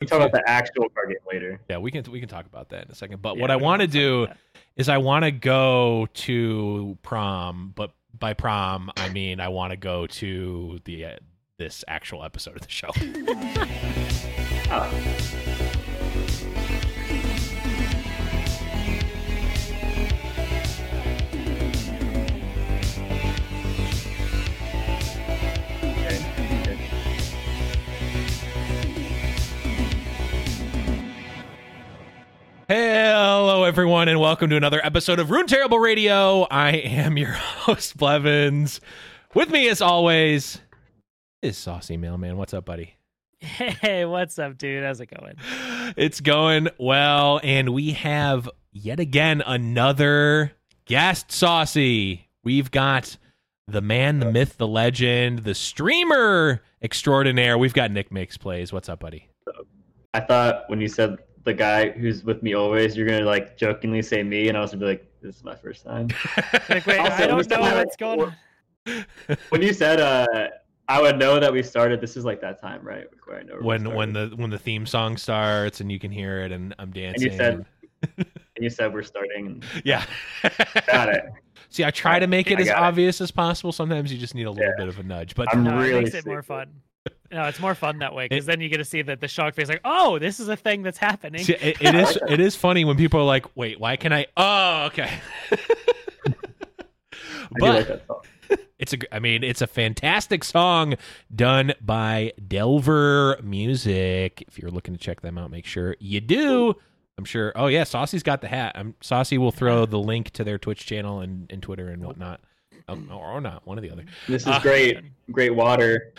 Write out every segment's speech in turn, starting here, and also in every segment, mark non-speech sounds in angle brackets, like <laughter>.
We talk about the actual card game later. Yeah, we can we can talk about that in a second. But yeah, what I want to do is I want to go to prom, but by prom I mean I want to go to the uh, this actual episode of the show. <laughs> oh. Hello, everyone, and welcome to another episode of Rune Terrible Radio. I am your <laughs> host, Blevins. With me, as always, is Saucy Mailman. What's up, buddy? Hey, what's up, dude? How's it going? It's going well, and we have yet again another guest, Saucy. We've got the man, the myth, the legend, the streamer extraordinaire. We've got Nick Makes Plays. What's up, buddy? I thought when you said the guy who's with me always, you're gonna like jokingly say me, and I was gonna be like, "This is my first time." <laughs> like, wait, also, I don't know what's going on. When you said, uh, I would know that we started. This is like that time, right? Where I know when when the when the theme song starts and you can hear it, and I'm dancing. And you said, <laughs> and you said we're starting. <laughs> Yeah, got it. See, I try to make it as obvious it. as possible. Sometimes you just need a little yeah. bit of a nudge, but I'm no, really it makes it more fun. No, it's more fun that way because then you get to see that the shock face, like, oh, this is a thing that's happening. See, it, it is. It is funny when people are like, "Wait, why can I?" Oh, okay. <laughs> <laughs> but it's a. I mean, it's a fantastic song done by Delver Music. If you're looking to check them out, make sure you do. I'm sure. Oh yeah, Saucy's got the hat. I'm Saucy will throw the link to their Twitch channel and, and Twitter and whatnot. Oh, or not, one or the other. This is uh, great. Great water.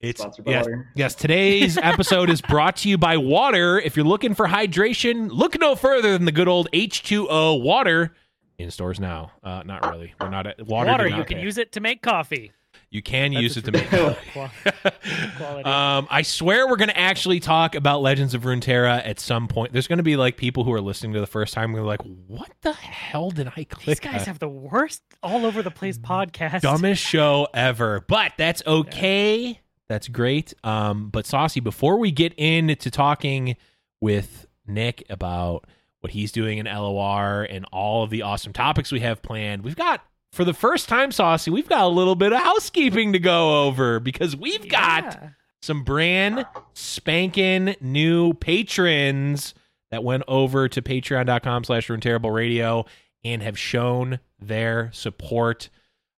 It's yes, yes. Today's <laughs> episode is brought to you by water. If you're looking for hydration, look no further than the good old H2O water in stores now. Uh, not really. We're not at water. Water. You can use it to make coffee. You can That's use it to make <laughs> um, I swear we're going to actually talk about Legends of Runeterra at some point. There's going to be like people who are listening to the first time We're like, "What the hell did I click?" These guys at? have the worst all over the place podcast. Dumbest show ever, but that's okay. Yeah. That's great. Um, but Saucy, before we get into talking with Nick about what he's doing in LOR and all of the awesome topics we have planned, we've got for the first time, Saucy, we've got a little bit of housekeeping to go over because we've got yeah. some brand spanking new patrons that went over to patreon.com slash rune terrible radio and have shown their support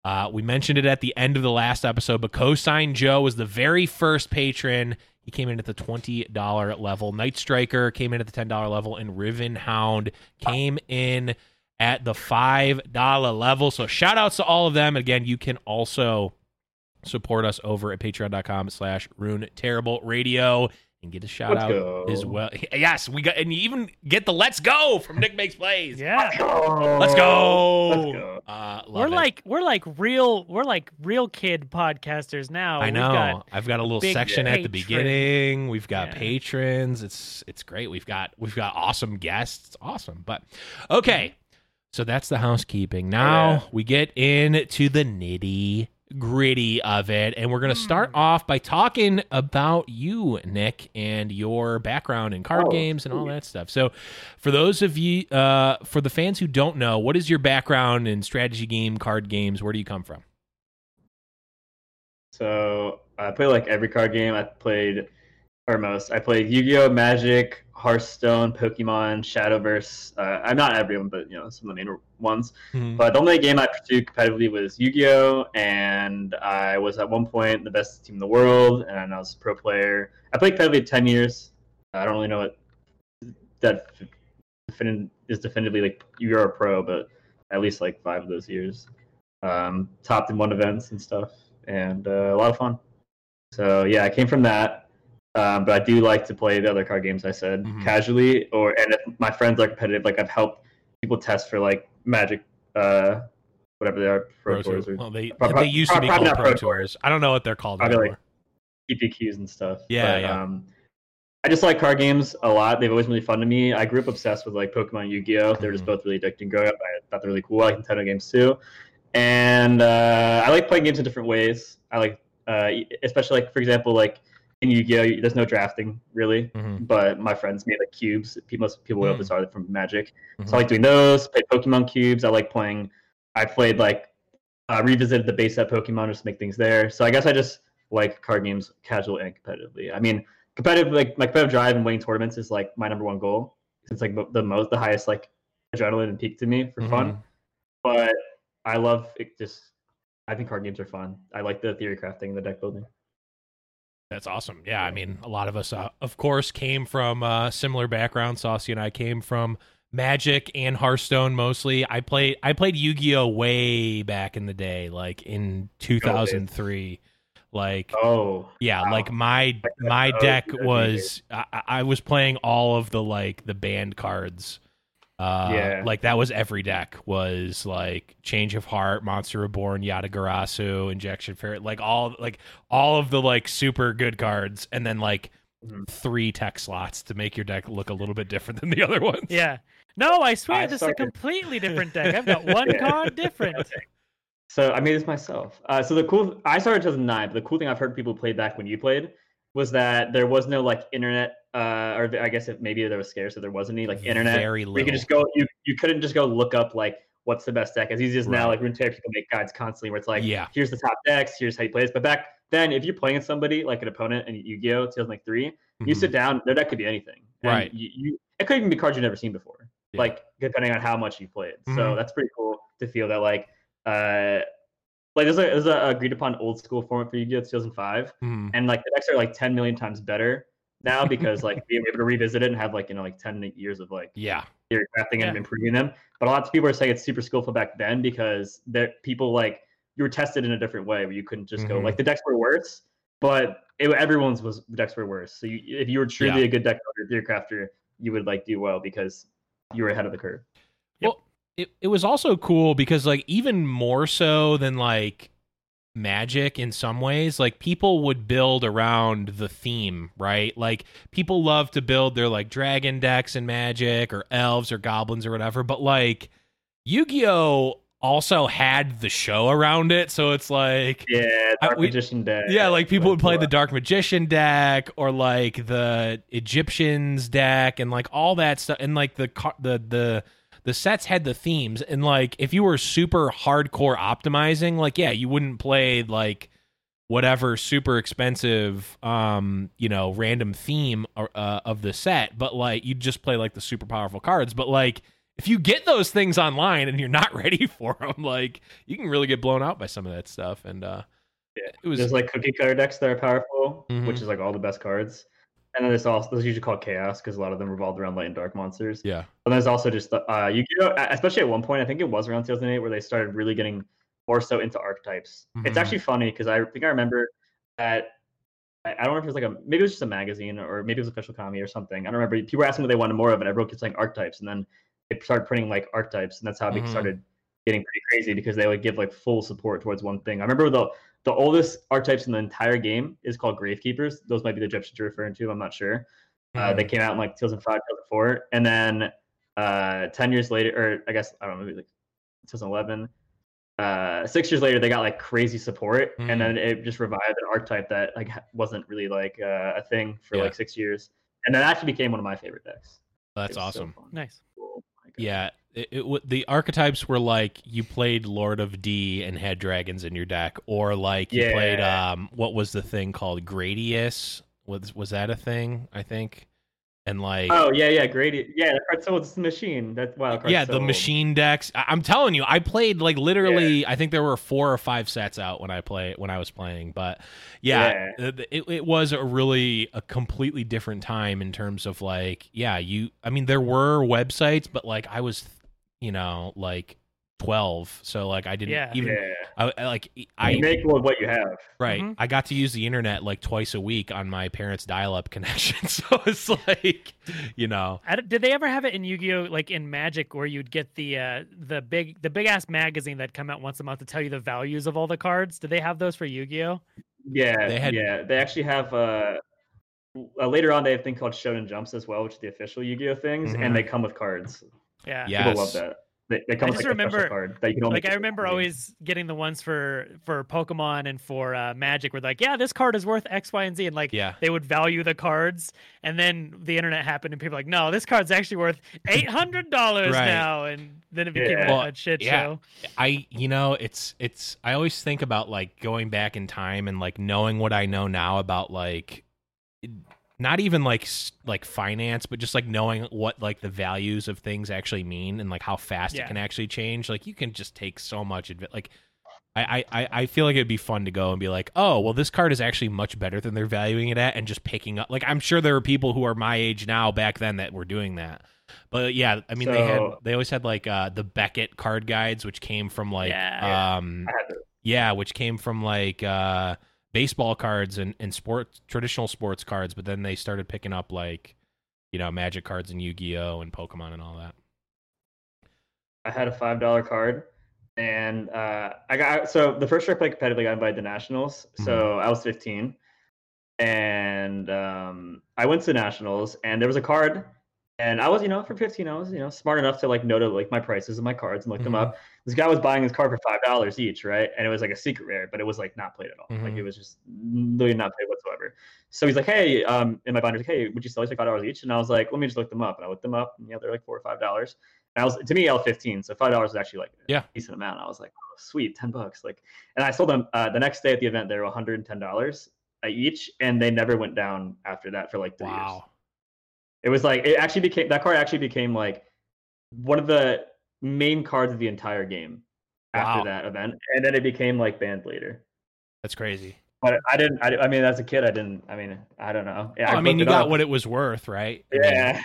uh, we mentioned it at the end of the last episode, but Cosign Joe was the very first patron. He came in at the $20 level. Night Striker came in at the $10 level, and Riven Hound came in at the $5 level. So shout outs to all of them. Again, you can also support us over at patreon.com slash rune terrible radio and get a shout let's out go. as well. <laughs> Yes, we got, and you even get the "Let's go" from Nick Makes Plays. Yeah, let's go. Let's go. Let's go. Uh, we're it. like we're like real we're like real kid podcasters now. I know. Got I've got a little section at the beginning. We've got yeah. patrons. It's it's great. We've got we've got awesome guests. It's awesome. But okay, so that's the housekeeping. Now yeah. we get into the nitty gritty of it. And we're going to start hmm. off by talking about you, Nick, and your background in card oh, games and all that stuff. So, for those of you, uh, for the fans who don't know, what is your background in strategy game, card games? Where do you come from? So, I play like every card game. I played, or most, I played Yu Gi Oh!, Magic, Hearthstone, Pokemon, Shadowverse. Uh, I'm not everyone, but you know some of the main ones. Mm-hmm. But the only game I pursued competitively was Yu-Gi-Oh, and I was at one point the best team in the world, and I was a pro player. I played competitively ten years. I don't really know what that is definitively like you're a pro, but at least like five of those years. Um, topped in one events and stuff, and uh, a lot of fun. So yeah, I came from that. Um, but I do like to play the other card games. I said mm-hmm. casually, or and if my friends are competitive, like I've helped people test for like Magic, uh, whatever they are, Pro, Tours. Or, well, they pro, they used pro, to be called Pro, Tours. I don't know what they're called probably anymore. Like PPQs and stuff. Yeah, but, yeah. Um, I just like card games a lot. They've always been really fun to me. I grew up obsessed with like Pokemon and Yu-Gi-Oh. They're just mm-hmm. both really addicting growing up. I thought they're really cool. I like Nintendo games too, and uh, I like playing games in different ways. I like, uh, especially like for example, like in Yu-Gi-Oh, there's no drafting really, mm-hmm. but my friends made like cubes. Most people mm-hmm. this are from Magic, mm-hmm. so I like doing those. Play Pokemon cubes. I like playing. I played like uh, revisited the base set Pokemon just to make things there. So I guess I just like card games casual and competitively. I mean, competitive like my competitive drive and winning tournaments is like my number one goal. It's like the most the highest like adrenaline and peak to me for mm-hmm. fun. But I love it just I think card games are fun. I like the theory crafting, and the deck building. That's awesome. Yeah, I mean, a lot of us, uh, of course, came from uh, similar backgrounds. Saucy and I came from Magic and Hearthstone mostly. I played I played Yu Gi Oh way back in the day, like in two thousand three. Like oh yeah, wow. like my my deck was I, I was playing all of the like the banned cards uh, yeah. Like that was every deck was like Change of Heart, Monster Reborn, Yata-Garasu, Injection Ferret, like all like all of the like super good cards, and then like mm-hmm. three tech slots to make your deck look a little bit different than the other <laughs> ones. Yeah. No, I swear I this started... is a completely different deck. I've got <laughs> one yeah. card different. <laughs> Okay. So I made this myself. Uh, so the cool I started 2009, but the cool thing I've heard people play back when you played was that there was no like internet uh, or I guess if maybe there was scarce, so there wasn't any like internet. Very little. You could just go. You you couldn't just go look up like what's the best deck as easy as right. now. Like Runeterra, people make guides constantly where it's like, yeah, here's the top decks, here's how you play this. But back then, if you're playing somebody like an opponent in Yu-Gi-Oh 2003, mm-hmm. you sit down, their deck could be anything. Right. You, you, it could even be cards you've never seen before. Yeah. Like depending on how much you played. Mm-hmm. So that's pretty cool to feel that like uh like there's a there's a agreed upon old school format for Yu-Gi-Oh 2005, mm-hmm. and like the decks are like 10 million times better now because like <laughs> being able to revisit it and have like you know like 10 years of like yeah theory crafting yeah. and improving them but a lot of people are saying it's super skillful back then because there people like you were tested in a different way where you couldn't just mm-hmm. go like the decks were worse but it, everyone's was the decks were worse so you, if you were truly yeah. a good deck builder theory crafter you would like do well because you were ahead of the curve well it, it was also cool because like even more so than like magic in some ways like people would build around the theme right? Like people love to build their like dragon decks and magic or elves or goblins or whatever but like yu-gi-oh also had the show around it. So it's like yeah dark I, we, magician deck. yeah like people would play the dark magician deck or like the egyptians deck and like all that stuff. And like the the the the sets had the themes. And like if you were super hardcore optimizing like yeah you wouldn't play like whatever super expensive um you know random theme uh, of the set but like you'd just play like the super powerful cards. But like if you get those things online and you're not <laughs> ready for them like you can really get blown out by some of that stuff and uh yeah. it was there's like cookie cutter decks that are powerful mm-hmm. which is like all the best cards and then there's also those usually called chaos because a lot of them revolved around light and dark monsters. Yeah. And there's also just uh, you know, especially at one point, I think it was around 2008 where they started really getting more so into archetypes. Mm-hmm. It's actually funny because I think I remember that I don't remember if it was like a maybe it was just a magazine or maybe it was official Kami or something. I don't remember. People were asking what they wanted more of, and everyone kept saying archetypes, and then they started printing like archetypes, and that's how mm-hmm. it started getting pretty crazy because they would give like full support towards one thing. I remember the the oldest archetypes in the entire game is called Gravekeepers. Those might be the Egyptians you're referring to. I'm not sure. Mm-hmm. Uh, they came out in like 2005, 2004, and then uh, 10 years later, or I guess I don't know, maybe like 2011. Uh, six years later, they got like crazy support, mm-hmm. and then it just revived an archetype that like wasn't really like uh, a thing for yeah. like six years, and that actually became one of my favorite decks. That's awesome. So nice. Yeah, it, it, the archetypes were like you played Lord of D and had dragons in your deck, or like you yeah. played um what was the thing called Gradius? Was was that a thing? I think. And like oh yeah yeah Gradius yeah that card it's the machine that wow yeah the machine decks I- am telling you I played like literally yeah. I think there were four or five sets out when I play when I was playing but yeah, yeah. It, it was a really a completely different time in terms of like yeah you I mean there were websites but like I was you know, like 12 so like i didn't yeah. even yeah. I, I, like i you make what you have right mm-hmm. i got to use the internet like twice a week on my parents dial-up connection <laughs> so it's like you know did they ever have it in yu-gi-oh like in magic where you'd get the uh the big the big ass magazine that come out once a month to tell you the values of all the cards did they have those for yu-gi-oh yeah they had yeah they actually have uh uh, later on, they have a thing called Shonen Jumps as well, which is the official Yu-Gi-Oh things, mm-hmm. and they come with cards. Yeah, people love that. They, they come I just like remember, card that you can only like I remember always getting the ones for for Pokemon and for uh, Magic where like, yeah, this card is worth X, Y, and Z, and like yeah. they would value the cards, and then the internet happened, and people were like, no, this card's actually worth eight hundred dollars <laughs> right. now, and then it became yeah. a, well, a shit yeah. show. I you know it's it's I always think about like going back in time and like knowing what I know now about like not even like like finance but just like knowing what like the values of things actually mean and like how fast yeah. it can actually change like you can just take so much adv- like I, I I feel like it'd be fun to go and be like, oh, well, this card is actually much better than they're valuing it at, and just picking up. Like, I'm sure there are people who are my age now back then that were doing that. But yeah, I mean, so, they had they always had like uh, the Beckett card guides, which came from like yeah, um yeah, which came from like uh baseball cards and, and sport traditional sports cards, but then they started picking up like, you know, magic cards and Yu-Gi-Oh and Pokemon and all that. I had a five dollar card and uh, I got so the first year I played competitively I invited the nationals. So mm-hmm. I was 15 and um, I went to nationals and there was a card and I was, you know, for 15, I was, you know, smart enough to like know to like my prices and my cards and look mm-hmm. them up. This guy was buying his card for five dollars each, right? And it was like a secret rare, but it was like not played at all. Mm-hmm. Like it was just literally not played whatsoever. So he's like, Hey, um, in my binder, like, hey, would you sell these for five dollars each? And I was like, let me just look them up. And I looked them up, and yeah, they're like four or five dollars. And I was to me, L fifteen, so five dollars is actually like yeah. a decent amount. I was like, oh, sweet, ten bucks. Like, and I sold them uh, the next day at the event. They were hundred and ten dollars each, and they never went down after that for like three wow. years. It was like it actually became that card actually became like one of the main cards of the entire game after wow. that event, and then it became like banned later. That's crazy. But I didn't. I, I mean, as a kid, I didn't. I mean, I don't know. Yeah, oh, I, I mean, you got up. what it was worth, right? Yeah.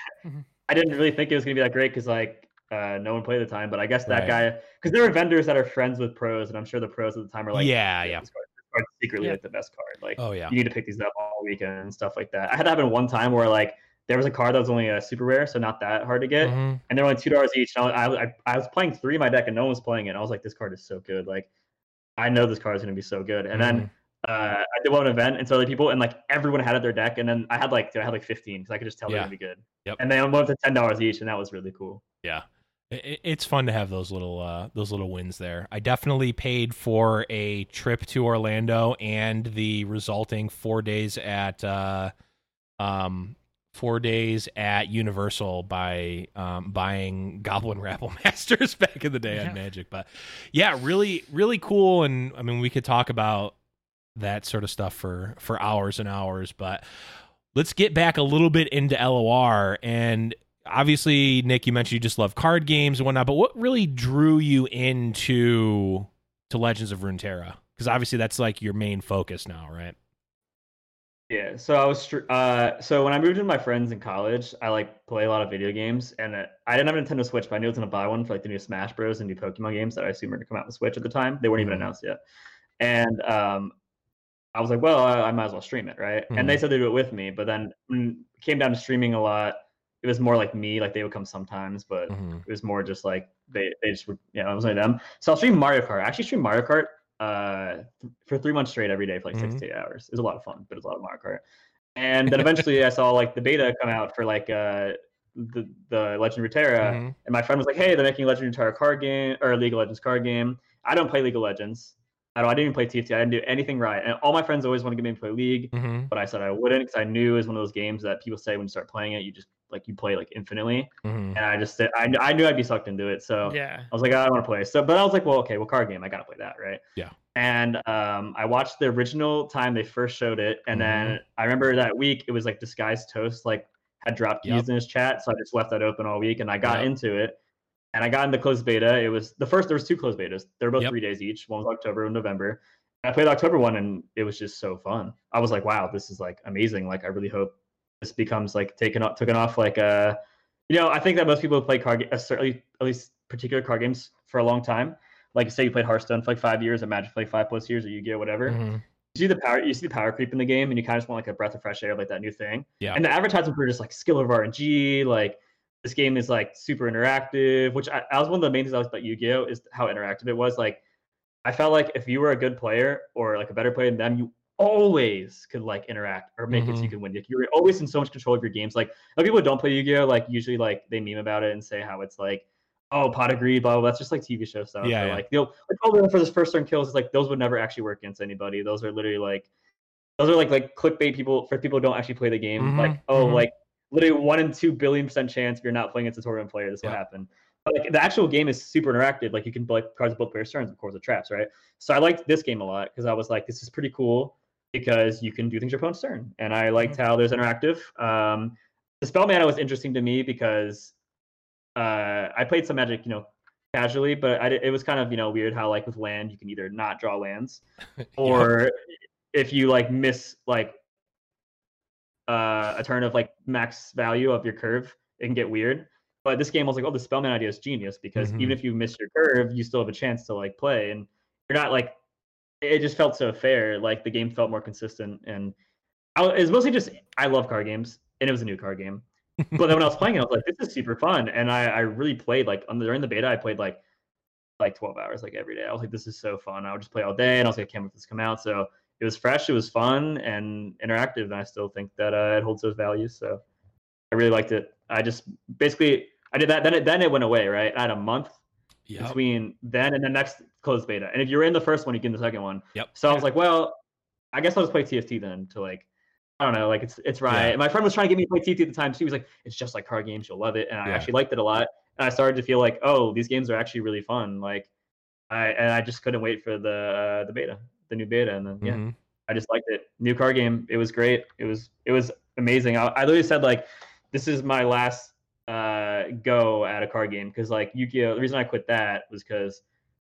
I didn't really think it was gonna be that great because like uh, no one played at the time. But I guess that right. guy, because there are vendors that are friends with pros, and I'm sure the pros at the time are like, yeah, yeah. This card, this card secretly yeah. like the best card. Like, oh yeah, you need to pick these up all weekend and stuff like that. I had to happen one time where like there was a card that was only a super rare, so not that hard to get, mm-hmm. and they're only two dollars each. And I, I, I was playing three in my deck, and no one was playing it. And I was like, this card is so good. Like, I know this card is going to be so good. And mm-hmm. then uh, I did one event, and so other people, and like everyone had it their deck, and then I had like I had like fifteen because I could just tell yeah. they're gonna be good. Yep. And they went to ten dollars each, and that was really cool. Yeah, it's fun to have those little uh, those little wins there. I definitely paid for a trip to Orlando and the resulting four days at uh, um, four days at Universal by um, buying Goblin <laughs> Rabble Masters back in the day yeah. on Magic. But yeah, really, really cool. And I mean, we could talk about that sort of stuff for for hours and hours. But let's get back a little bit into LOR and. Obviously, Nick, you mentioned you just love card games and whatnot, but what really drew you into to Legends of Runeterra? Because obviously that's like your main focus now, right? Yeah, so I was uh, so when I moved in my friends in college, I like play a lot of video games, and I didn't have a Nintendo Switch, but I knew I was gonna buy one for like the new Smash Bros. and new Pokemon games that I assume are gonna come out on the Switch at the time. They weren't even mm-hmm. announced yet, and um, I was like, well, I, I, might as well stream it, right? Mm-hmm. And they mm-hmm. said they'd do it with me, but then when it came down to streaming a lot, it was more like me, like they would come sometimes, but mm-hmm. it was more just like they they just would, you know, it was only them. So I'll stream Mario Kart. I actually stream Mario Kart uh for three months straight every day for like six mm-hmm. to eight hours. It was a lot of fun, but it's a lot of Mario Kart. And then <laughs> eventually I saw like the beta come out for like uh the the Legend of Runeterra, mm-hmm. and my friend was like, "Hey, they're making a Legend of Runeterra card game or League of Legends card game." I don't play League of Legends. I don't. I didn't even play TFT. I didn't do anything right. And all my friends always want to get me to play League, mm-hmm. but I said I wouldn't because I knew it was one of those games that people say when you start playing it, you just like you play like infinitely. Mm-hmm. And I just I, I knew I'd be sucked into it. So yeah, I was like, oh, I want to play. So, but I was like, well, okay, well, card game, I gotta play that, right? Yeah. And um, I watched the original time they first showed it, and mm-hmm. then I remember that week it was like Disguised Toast like had dropped yep. keys in his chat, so I just left that open all week, and I got yep. into it, and I got into closed beta. It was the first. There was two closed betas. They were both yep. three days each. One was October and November. And I played October one, and it was just so fun. I was like, wow, this is like amazing. Like I really hope this becomes like taken off, taken off like a. Uh, you know, I think that most people who play card, uh, certainly at least particular card games for a long time like say you played Hearthstone for like five years, or Magic for like five plus years, or Yu-Gi-Oh, whatever. Mm-hmm. You see the power, you see the power creep in the game, and you kind of just want like a breath of fresh air, like that new thing. Yeah. And the advertisements were just like skill of RNG, like this game is like super interactive. Which I, I was one of the main things I was about Yu-Gi-Oh is how interactive it was. Like I felt like if you were a good player or like a better player than them, you always could like interact or make mm-hmm. it so you mm-hmm. can win. Like, you're always in so much control of your games. Like people who don't play Yu-Gi-Oh, like usually like they meme about it and say how it's like oh pot of greed, blah, blah, blah. That's just like TV show stuff. Yeah, Or, yeah. Like you know, like oh, for this first turn kills, it's like those would never actually work against anybody. Those are literally like those are like like clickbait people for people who don't actually play the game. Mhm, Like oh, mhm. like literally one in two billion percent chance if you're not playing against a tournament player, this will happen. But like the actual game is super interactive. Like you can play cards both players' turns, of course, with traps, right? So I liked this game a lot because I was like, this is pretty cool because you can do things your opponent's turn, and I liked how there's interactive. Um, the spell mana was interesting to me because uh, I played some Magic, you know, casually, but I, it was kind of you know weird how like with land you can either not draw lands, <laughs> or if you like miss like uh, a turn of like max value of your curve, it can get weird. But this game I was like, oh, the spell mana idea is genius because Mhm. even if you miss your curve, you still have a chance to like play, and you're not like. It just felt so fair. Like the game felt more consistent, and I, it was mostly just I love card games, and it was a new card game. <laughs> but then when I was playing it, I was like, this is super fun, and I, I really played like on the, during the beta, I played like like 12 hours like every day. I was like, this is so fun. I would just play all day, and I was like, I can't wait this to come out. So it was fresh, it was fun and interactive, and I still think that uh, it holds those values. So I really liked it. I just basically I did that. Then it then it went away. Right, I had a month Yep. between then and the next closed beta. And if you're in the first one, you get in the second one. Yep. So I was like, well, I guess I'll just play TFT then to like. I don't know, like it's it's right. Yeah. My friend was trying to get me to play TFT at the time. She was like, "It's just like card games. You'll love it." And I Yeah. actually liked it a lot. And I started to feel like, "Oh, these games are actually really fun." Like, I and I just couldn't wait for the uh, the beta, the new beta, and then yeah, Mhm. I just liked it. New card game. It was great. It was it was amazing. I, I literally said like, this is my last uh, go at a card game because like Yu-Gi-Oh. The reason I quit that was because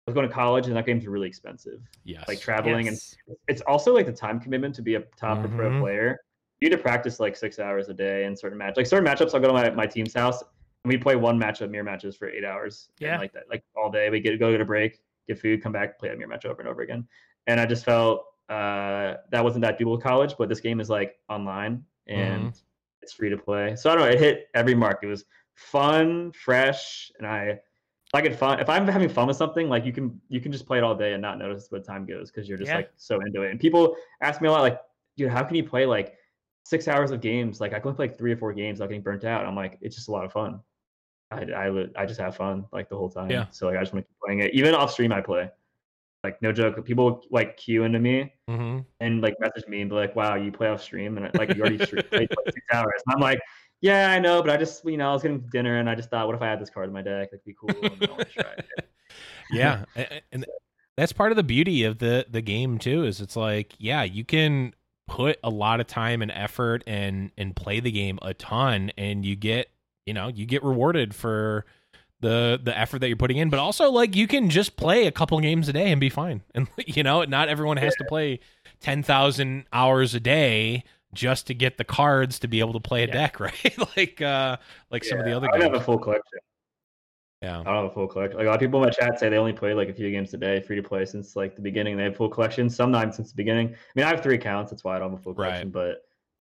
I was going to college and that game's really expensive. Yes. Like traveling Yes. and it's also like the time commitment to be a top or pro player. You need to practice like six hours a day in certain match. Like certain matchups, I'll go to my, my team's house and we play one matchup, mirror matches for eight hours. and, Yeah. like that, like all day. We get go get a break, get food, come back, play a mirror match over and over again. And I just felt uh, that wasn't that doable college, but this game is like online and it's free to play. So I don't know, it hit every mark. It was fun, fresh, and I if I get fun if I'm having fun with something, like you can you can just play it all day and not notice what time goes because you're just Yeah. like so into it. And people ask me a lot, like, dude, how can you play like six hours of games? Like I can play like three or four games without getting burnt out. I'm like, it's just a lot of fun. I I, I just have fun like the whole time. Yeah. So like I just want to keep playing it. Even off stream I play. Like no joke, people like queue into me Mhm. and like message me and be like, "Wow, you play off stream and like you already stre- <laughs> played like six hours." And I'm like, "Yeah, I know, but I just you know I was getting dinner and I just thought, what if I had this card in my deck? It'd be cool." And try <laughs> yeah and that's part of the beauty of the the game too is it's like yeah you can put a lot of time and effort and and play the game a ton and you get you know you get rewarded for the the effort that you're putting in but also like you can just play a couple games a day and be fine <laughs> and you know not everyone has to play 10,000 hours a day just to get the cards to be able to play a Yeah. deck <laughs> right like uh like some of the other I don't have a full collection. yeah I don't have a full collection. Like a lot of people in my chat say they only play like a few games a day, free to play since like the beginning. They have full collections. Some not since the beginning. I mean, I have three accounts. That's why I don't have a full Right. collection. But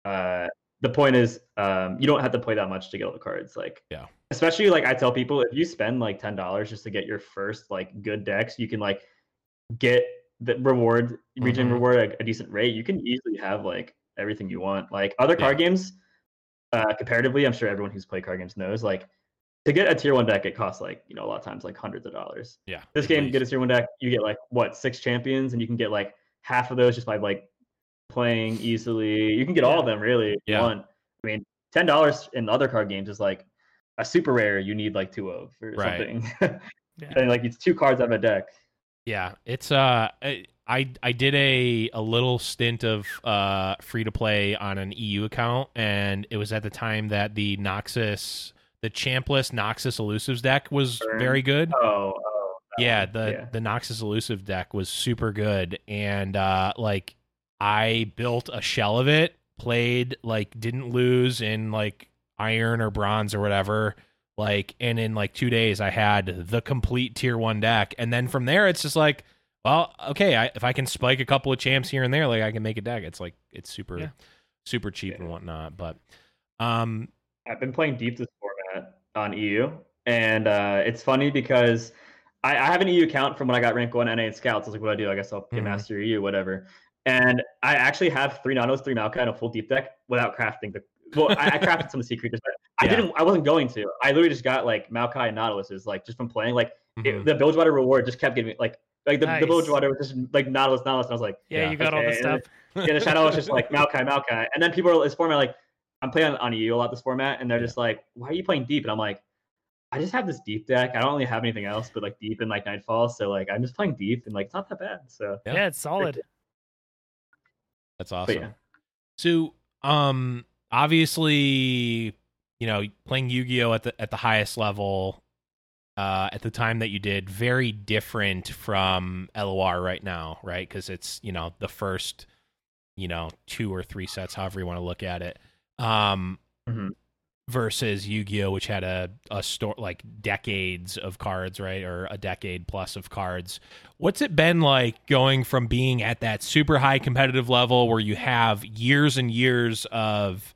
uh, the point is, um, you don't have to play that much to get all the cards. Like, Yeah. Especially like I tell people, if you spend like ten dollars just to get your first like good decks, you can like get the reward, region Mhm. reward at a decent rate. You can easily have like everything you want. Like other card games, uh, comparatively, I'm sure everyone who's played card games knows like to get a tier one deck, it costs like you know a lot of times like hundreds of dollars. yeah This game, least. get a tier one deck, you get like what six champions, and you can get like half of those just by like playing easily. You can get all of them really if Yeah. you want. I mean, ten dollars in other card games is like a super rare. You need like two of or Right. something, <laughs> Yeah. and like it's two cards out of a deck. Yeah, it's uh I I did a a little stint of uh free to play on an EU account and it was at the time that the Noxus the Champless Noxus Elusives deck was Burn. very good. Oh, oh, Yeah, the yeah. the Noxus Elusive deck was super good and uh like I built a shell of it, played like didn't lose in like iron or bronze or whatever. Like and in like 2 days I had the complete tier 1 deck and then from there it's just like well, okay, I, if I can spike a couple of champs here and there like I can make a deck. It's like it's super Yeah. super cheap and whatnot, but um I've been playing deep this format on EU, and uh, it's funny because I, I have an EU account from when I got rank one NA and Scouts. I was like, what do I do? I guess I'll get Mhm. Master EU, whatever. And I actually have three Nanos, three Maokai, and a full deep deck without crafting the. Well, I, I crafted some of the sea creatures, but I didn't. I wasn't going to. I literally just got like Maokai and Nautilus's like just from playing. Like Mhm. it, the Bilgewater reward just kept getting me like like the, the Nice. Bilgewater was just like Nautilus, Nautilus. And I was like, Yeah, Yeah, you got all the stuff. and yeah, the shadow <laughs> was just like Maokai, Maokai. And then people are this format like I'm playing on, on EU a lot this format, and they're Yeah. just like, why are you playing deep? And I'm like, I just have this deep deck. I don't really have anything else but like deep and like Nightfall. So like I'm just playing deep and like it's not that bad. So Yeah. Yeah, it's solid. That's awesome. yeah. So, um, obviously, you know, playing Yu-Gi-Oh at the at the highest level, uh, at the time that you did, very different from LOR right now, right? Because it's you know the first, you know, two or three sets, however you want to look at it, um, Mhm. versus Yu-Gi-Oh, which had a a store like decades of cards, right, or a decade plus of cards. What's it been like going from being at that super high competitive level where you have years and years of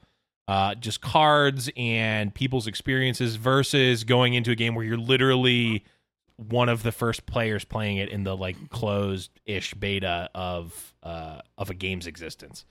uh, just cards and people's experiences versus going into a game where you're literally one of the first players playing it in the like closed ish beta of uh, of a game's existence?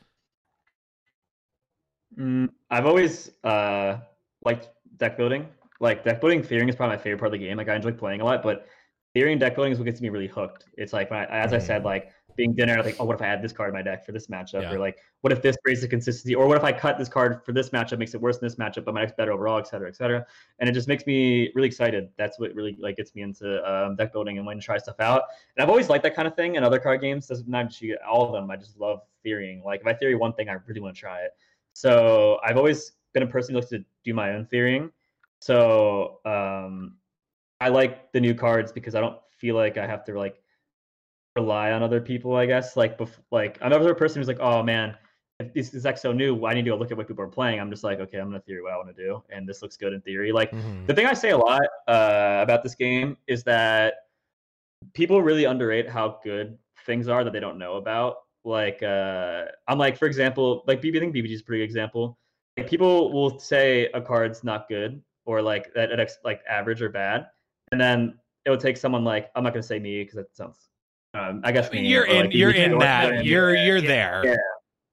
Mm, I've always uh liked deck building. Like deck building, theorying is probably my favorite part of the game. Like I enjoy playing a lot, but theory and deck building is what gets me really hooked. It's like when I, as I said, like being dinner, like, oh, what if I add this card in my deck for this matchup? Yeah. Or like, what if this raises the consistency? Or what if I cut this card for this matchup, makes it worse in this matchup, but my deck's better overall, et cetera, et cetera. And it just makes me really excited. That's what really like gets me into um, deck building and when to try stuff out. And I've always liked that kind of thing in other card games. Doesn't not just all of them. I just love theorying. Like if I theory one thing, I really want to try it. So I've always been a person who likes to do my own theorying. So um, I like the new cards because I don't feel like I have to like rely on other people. I guess like bef- like I'm never a person who's like, oh man, if this is like so new, I need to go look at what people are playing. I'm just like, okay, I'm gonna theory what I want to do, and this looks good in theory. Like Mhm. the thing I say a lot uh, about this game is that people really underrate how good things are that they don't know about. Like, uh, I'm like, for example, like BB, I think BBG is a pretty good example. Like, people will say a card's not good or like that it's like average or bad, and then it would take someone like I'm not gonna say me because that sounds. Um, I guess I mean, you're in like, you're in or that whatever. you're you're there. yeah.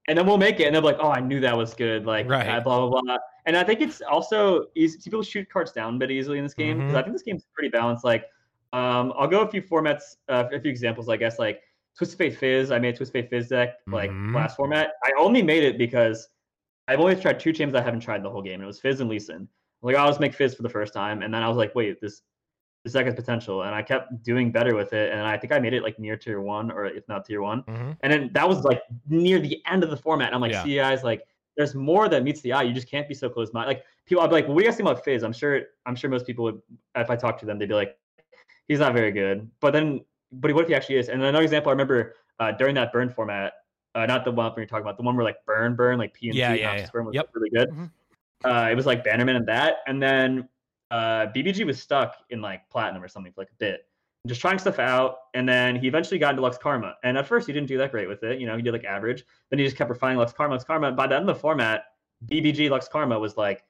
and then we'll make it, and they'll be like, "Oh, I knew that was good." Like, Right. uh, blah blah blah. And I think it's also easy. People shoot cards down a bit easily in this game because Mhm. I think this game's pretty balanced. Like, um, I'll go a few formats, uh, a few examples, I guess. Like Twisted Fate Fizz. I made a Twisted Fate Fizz deck like Mhm. last format. I only made it because I've only tried two champs I haven't tried the whole game. And it was Fizz and Lee Sin. Like, I'll just make Fizz for the first time, and then I was like, wait, this has potential, and I kept doing better with it, and I think I made it like near tier one, or if not tier one. Mhm. And then that was like near the end of the format. And I'm like, Yeah. see, guys, like there's more that meets the eye. You just can't be so close minded. Like people, I'd be like, well, what do you guys think about Fizz? I'm sure, I'm sure most people would, if I talk to them, they'd be like, he's not very good. But then, but what if he actually is? And another example, I remember uh, during that burn format, uh, not the one you're talking about, the one where like burn, burn, like PnZ, Yeah, yeah, yeah. burn was Yep. really good. Mhm. Uh, it was like Bannerman and that, and then uh, BBG was stuck in like platinum or something for like a bit just trying stuff out. And then he eventually got into Lux Karma. And at first, he didn't do that great with it. You know, he did like average. Then he just kept refining Lux Karma, Lux Karma. By the end of the format, BBG Lux Karma was like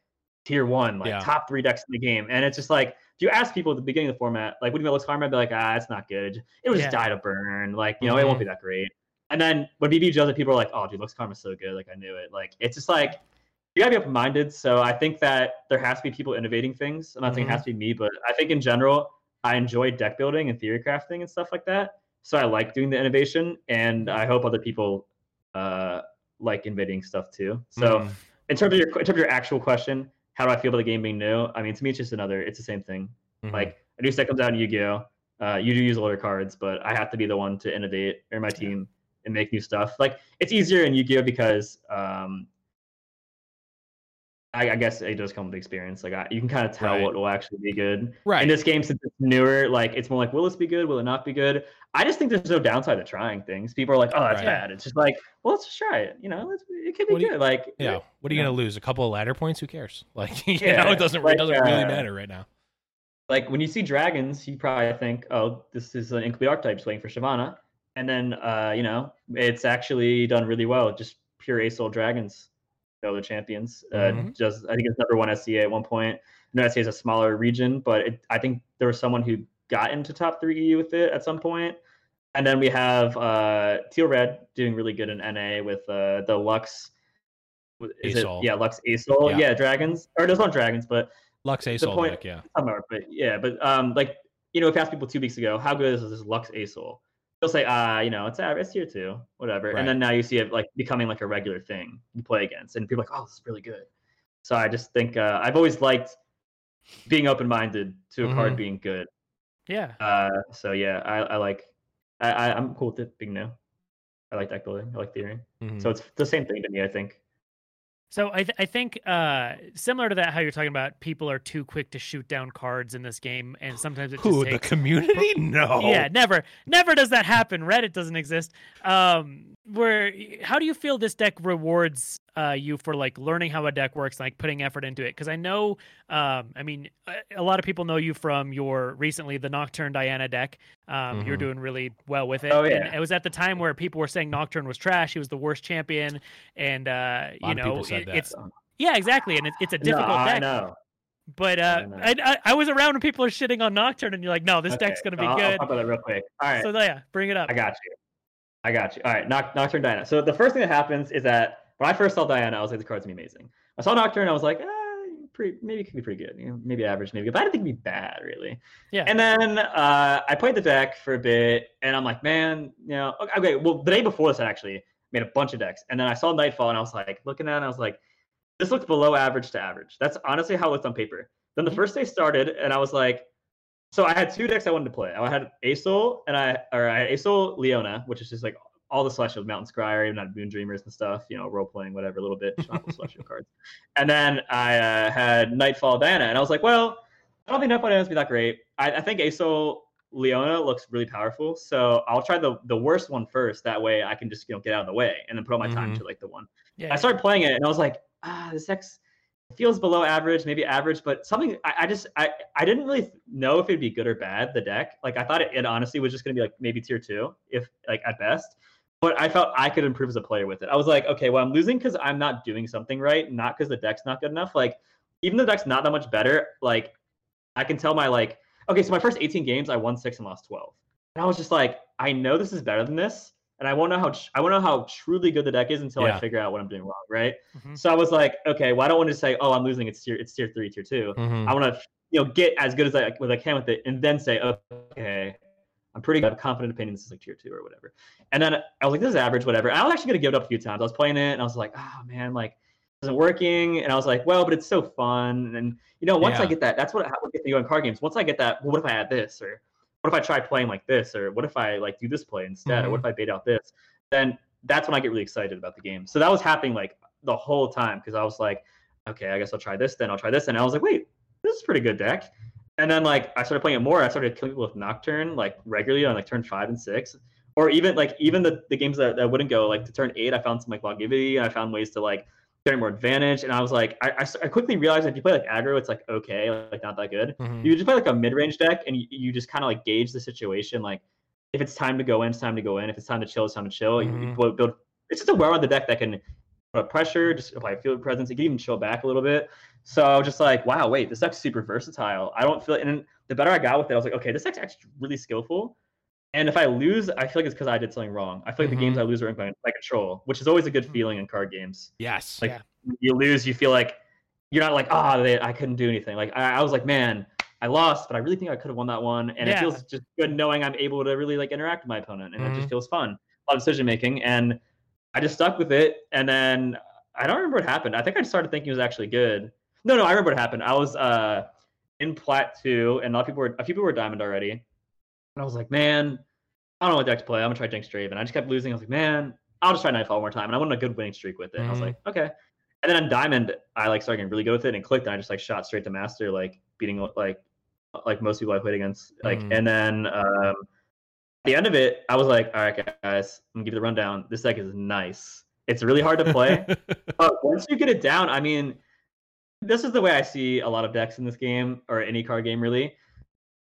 tier one, like Yeah. top three decks in the game. And it's just like, if you ask people at the beginning of the format, like, what do you mean Lux Karma? I'd be like, ah, it's not good. It was just Yeah. die to burn. Like, you know, it won't Mhm. be that great. And then when BBG does it, people are like, oh, dude, Lux Karma's so good. Like, I knew it. Like, it's just like, you gotta be open minded. So I think that there has to be people innovating things. I'm not saying it has to be me, but I think in general, I enjoy deck building and theory crafting and stuff like that. So I like doing the innovation, and I hope other people uh, like innovating stuff too. So Mhm. in terms of your in terms of your actual question, how do I feel about the game being new? I mean, to me, it's just another. It's the same thing. Mhm. Like a new set comes out in Yu-Gi-Oh. Uh, you do use older cards, but I have to be the one to innovate or my team and make new stuff. Like it's easier in Yu-Gi-Oh because um, I, I guess it does come with experience. Like I, you can kind of tell Right. what will actually be good. right. In this game, since it's newer, like it's more like, will this be good? Will it not be good? I just think there's no downside to trying things. People are like, oh, that's Right. bad. It's just like, well, let's just try it. You know, it could be What do you- good. like, yeah. What are you gonna lose? A couple of ladder points? Who cares? <laughs> Like you Yeah, know, it doesn't like, it doesn't really uh, matter right now. like when you see dragons, you probably think, oh, this is an incomplete archetype just waiting for Shyvana. And then, uh, you know, it's actually done really well. Just pure ace dragons, the champions. Uh, Mhm. just, I think it's number one SEA at one point. I know SEA is a smaller region, but it, I think there was someone who got into top three EU with it at some point. And then we have uh, Teal Red doing really good in NA with uh, the Lux is it yeah Lux Asol yeah. yeah. dragons or there's not dragons but Lux Asol point, deck yeah but yeah but um like you know if asked people two weeks ago how good is this Lux Asol they'll say ah uh, you know it's average tier two whatever. Right. and then now you see it like becoming like a regular thing you play against and people are like oh this is really good. So I just think uh, I've always liked being open minded to a mm-hmm. card being good. Yeah. Uh so yeah I, I like I, I I'm cool with it being new. I like deck building I like theory. Mm-hmm. so it's the same thing to me I think so I, th- I think uh, similar to that, how you're talking about people are too quick to shoot down cards in this game, and sometimes it Who, takes... the community? <laughs> No, yeah, never, never does that happen. Reddit doesn't exist. Um, where how do you feel this deck rewards uh, you for like learning how a deck works, like putting effort into it? Because I know, um, I mean, a, lot of people know you from your recently the Nocturne Diana deck. Um, mm-hmm. You're doing really well with it. Oh yeah. And it was at the time where people were saying Nocturne was trash. He was the worst champion, and uh, you know, it, it's yeah, exactly, and it, it's a difficult no, deck. I know. But uh, I, I, I, was around when people are shitting on Nocturne, and you're like, no, this okay, deck's gonna be I'll, good. I'll talk about that real quick. All right. So yeah, bring it up. I got you. I got you. All right, Noct- Nocturne Diana. So the first thing that happens is that when I first saw Diana, I was like, the card's gonna be amazing. I saw Nocturne, I was like, eh, pretty, maybe it could be pretty good. You know, maybe average, maybe good. But I didn't think it'd be bad, really. Yeah. And then uh, I played the deck for a bit, and I'm like, man, you know, okay. Well, the day before this, I actually made a bunch of decks, and then I saw Nightfall, and I was like, looking at it, I was like, this looks below average to average. That's honestly how it looked on paper. Then the mm-hmm. first day started, and I was like, so I had two decks I wanted to play. I had Asol and I or I had Asol Leona, which is just like all the celestial mountain scry even had moon dreamers and stuff you know role playing whatever a little bit celestial <laughs> cards. And then i uh, had nightfall diana and i was like well i don't think nightfall diana's be that great. I, I think asol leona looks really powerful so i'll try the the worst one first. That way i can just you know get out of the way and then put all my time mm-hmm. to like the one. Yeah, i started playing it and i was like ah this deck's feels below average, maybe average, but something I, I, just I, I didn't really know if it'd be good or bad, the deck. Like I thought it, it honestly was just gonna be like maybe tier two, if like at best but I felt I could improve as a player with it. I was like, okay, well, I'm losing because I'm not doing something right, not because the deck's not good enough. Like, even the deck's not that much better, like, I can tell my like, okay, so my first 18 games, I won six and lost 12, and I was just like, I know this is better than this, and I won't know how I won't know how truly good the deck is until yeah. I figure out what I'm doing wrong, right? Mm-hmm. So I was like, okay, well, I don't want to say, oh, I'm losing. It's tier, it's tier three, tier 2 mm-hmm. I want to, you know, get as good as I, as I can with it, and then say, okay, I'm pretty good. I have confident opinion this is like tier two or whatever. And then I was like, this is average, whatever. And I was actually gonna give it up a few times. I was playing it and I was like, oh man, like is isn't working. And I was like, well, but it's so fun. And you know, once yeah. I get that, that's what what gets me on card games. Once I get that, well, what if I add this? Or what if I try playing like this? Or what if I like do this play instead? Mm-hmm. Or what if I bait out this? Then that's when I get really excited about the game. So that was happening like the whole time because I was like, okay, I guess I'll try this, then I'll try this. And I was like, wait, this is pretty good deck and then like I started playing it more. I started killing people with Nocturne like regularly on like turn five and six, or even like even the, the games that, that wouldn't go like to turn eight. I found some like longevity and I found ways to like get more advantage. And I was like, I, I, I quickly realized if you play like aggro, it's like okay, like not that good. Mm-hmm. You just play like a mid range deck and you, you just kind of like gauge the situation. Like if it's time to go in, it's time to go in. If it's time to chill, it's time to chill. Mm-hmm. You, you build. It's just a well on the deck that can pressure, just apply field presence. It can even chill back a little bit. So I was just like, wow, wait, this deck's super versatile. I don't feel, and the better I got with it, I was like, okay, this deck's actually really skillful. And if I lose, I feel like it's because I did something wrong. I feel like mm-hmm. the games mm-hmm. I lose are in my, control, which is always a good mm. feeling in card games. Yes. Like yeah. you lose, you feel like you're not like, ah, oh, I couldn't do anything. Like I, I, was like, man, I lost, but I really think I could have won that one. And yeah. it feels just good knowing I'm able to really like interact with my opponent, and mm-hmm. it just mm-hmm. feels fun. A lot of decision making, and I just stuck with it. And then I don't remember what happened. I think I started thinking it was actually good. No, no, I remember what happened. I was uh, in plat two, and a lot of people were a few people were diamond already, and I was like, man, I don't know what deck to play. I'm gonna try Jinx Draven. I just kept losing. I was like, man, I'll just try Nightfall one more time, and I won a good winning streak with it. Mm-hmm. I was mm-hmm. like, okay. And then on diamond, I like started getting really good with it and clicked, and I just like shot straight to master, like beating like like most people I played against. Like, mm-hmm. and then um, the end of it, I was like, all right, guys, I'm gonna give you the rundown. This deck is nice. It's really hard to play. <laughs> but once you get it down, I mean, this is the way I see a lot of decks in this game or any card game really.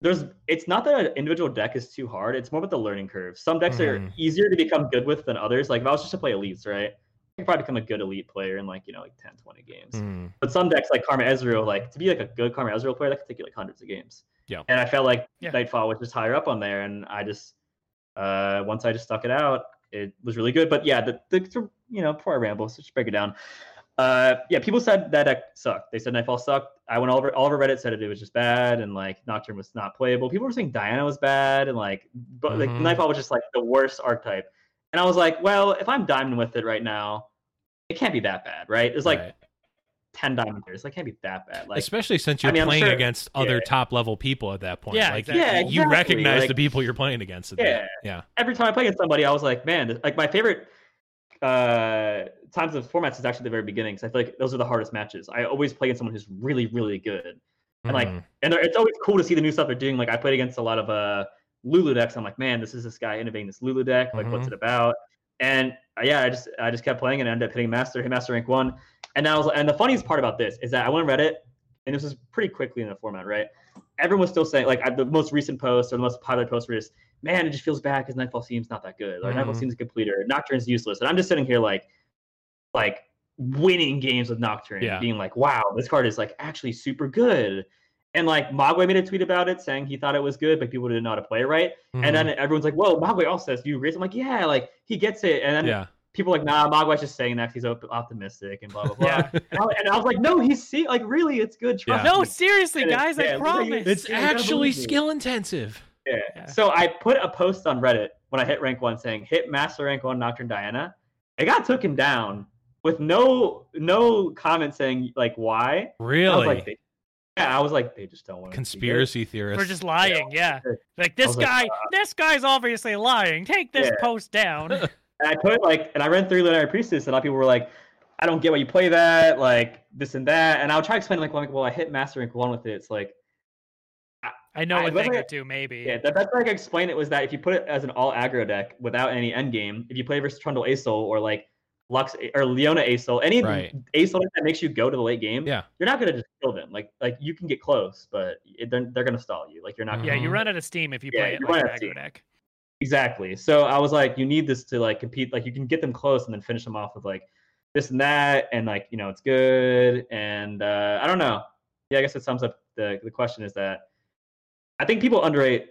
There's it's not that an individual deck is too hard, it's more about the learning curve. Some decks mm. are mm-hmm. easier to become good with than others. Like if I was just to play elites, right? I could probably become a good elite player in like, you know, like 10, 20 games. Mm. But some decks like Karma Ezreal, like to be like a good Karma Ezreal player, that could take you like hundreds of games. Yeah. And I felt like yeah. Nightfall was just higher up on there and I just uh once I just stuck it out, it was really good. But yeah, the, the, the you know, before I ramble, so just break it down. uh, yeah, people said that deck sucked. They said Nightfall sucked. I went all over all over Reddit said it, it was just bad and like Nocturne was not playable. People were saying Diana was bad and like but mm-hmm. like Nightfall was just like the worst archetype. And I was like, well, if I'm diamond with it right now, it can't be that bad, right? It's like right. 10 diamond players. That can't be that bad. Like, Especially since you're I mean, playing sure, against yeah. other top level people at that point. Yeah, like, exactly. yeah, you recognize like, the people you're playing against. yeah. yeah. Every time I play against somebody, I was like, man, like my favorite uh, times of formats is actually the very beginning because I feel like those are the hardest matches. I always play against someone who's really, really good. And like, mm-hmm. and it's always cool to see the new stuff they're doing. Like, I played against a lot of uh Lulu decks. I'm like, man, this is this guy innovating this Lulu deck. Like, mm-hmm. what's it about? And uh, yeah, I just I just kept playing and ended up hitting master, hit master rank one. And I was and the funniest part about this is that I went and read it, and this was pretty quickly in the format, right? Everyone was still saying like the most recent post or the most popular post were just, man, it just feels bad because Nightfall seems not that good. Or mm-hmm. Nightfall seems a completer. Nocturne's useless. And I'm just sitting here like, like winning games with Nocturne, yeah. being like, wow, this card is like actually super good. And like Mogwai made a tweet about it saying he thought it was good, but people didn't know how to play it right. Mm-hmm. And then everyone's like, "Whoa, Mogwai also says, do you agree?" I'm like, "Yeah, like he gets it." And then yeah. People like, "Nah, Mogwai's just saying that he's optimistic and blah blah blah." yeah. and, I, and, I, was like, "No, he's see like really, it's good." Trust yeah. No, seriously, and guys, I promise. It's actually skill intensive. Yeah. yeah. So I put a post on Reddit when I hit rank one saying, "Hit master rank one Nocturne Diana." It got taken down with no no comment saying like why. Really? Like, yeah, I was like, they just don't want conspiracy theorists. We're just lying. Yeah, yeah. like this guy, like, uh, this guy's obviously lying. Take this yeah. post down. <laughs> and I put like, and I ran through Luminary Priestess, and a lot of people were like, I don't get why you play that, like this and that. And I'll try to explain like, well, I hit Master Rank one with it. It's like, I, I know I, a thing or two, maybe. Yeah, the best way I could explain it was that if you put it as an all aggro deck without any end game, if you play versus Trundle Asol or like Lux or Leona Asol, any right. Asol that makes you go to the late game, yeah, you're not gonna just kill them. Like like you can get close, but it, they're, they're gonna stall you. Like you're not. Mm-hmm. Yeah, you run out of steam if you play yeah, it like an aggro deck. Exactly. So I was like, you need this to like compete. Like you can get them close and then finish them off with like this and that, and like you know it's good. And uh, I don't know. Yeah, I guess it sums up the the question is that I think people underrate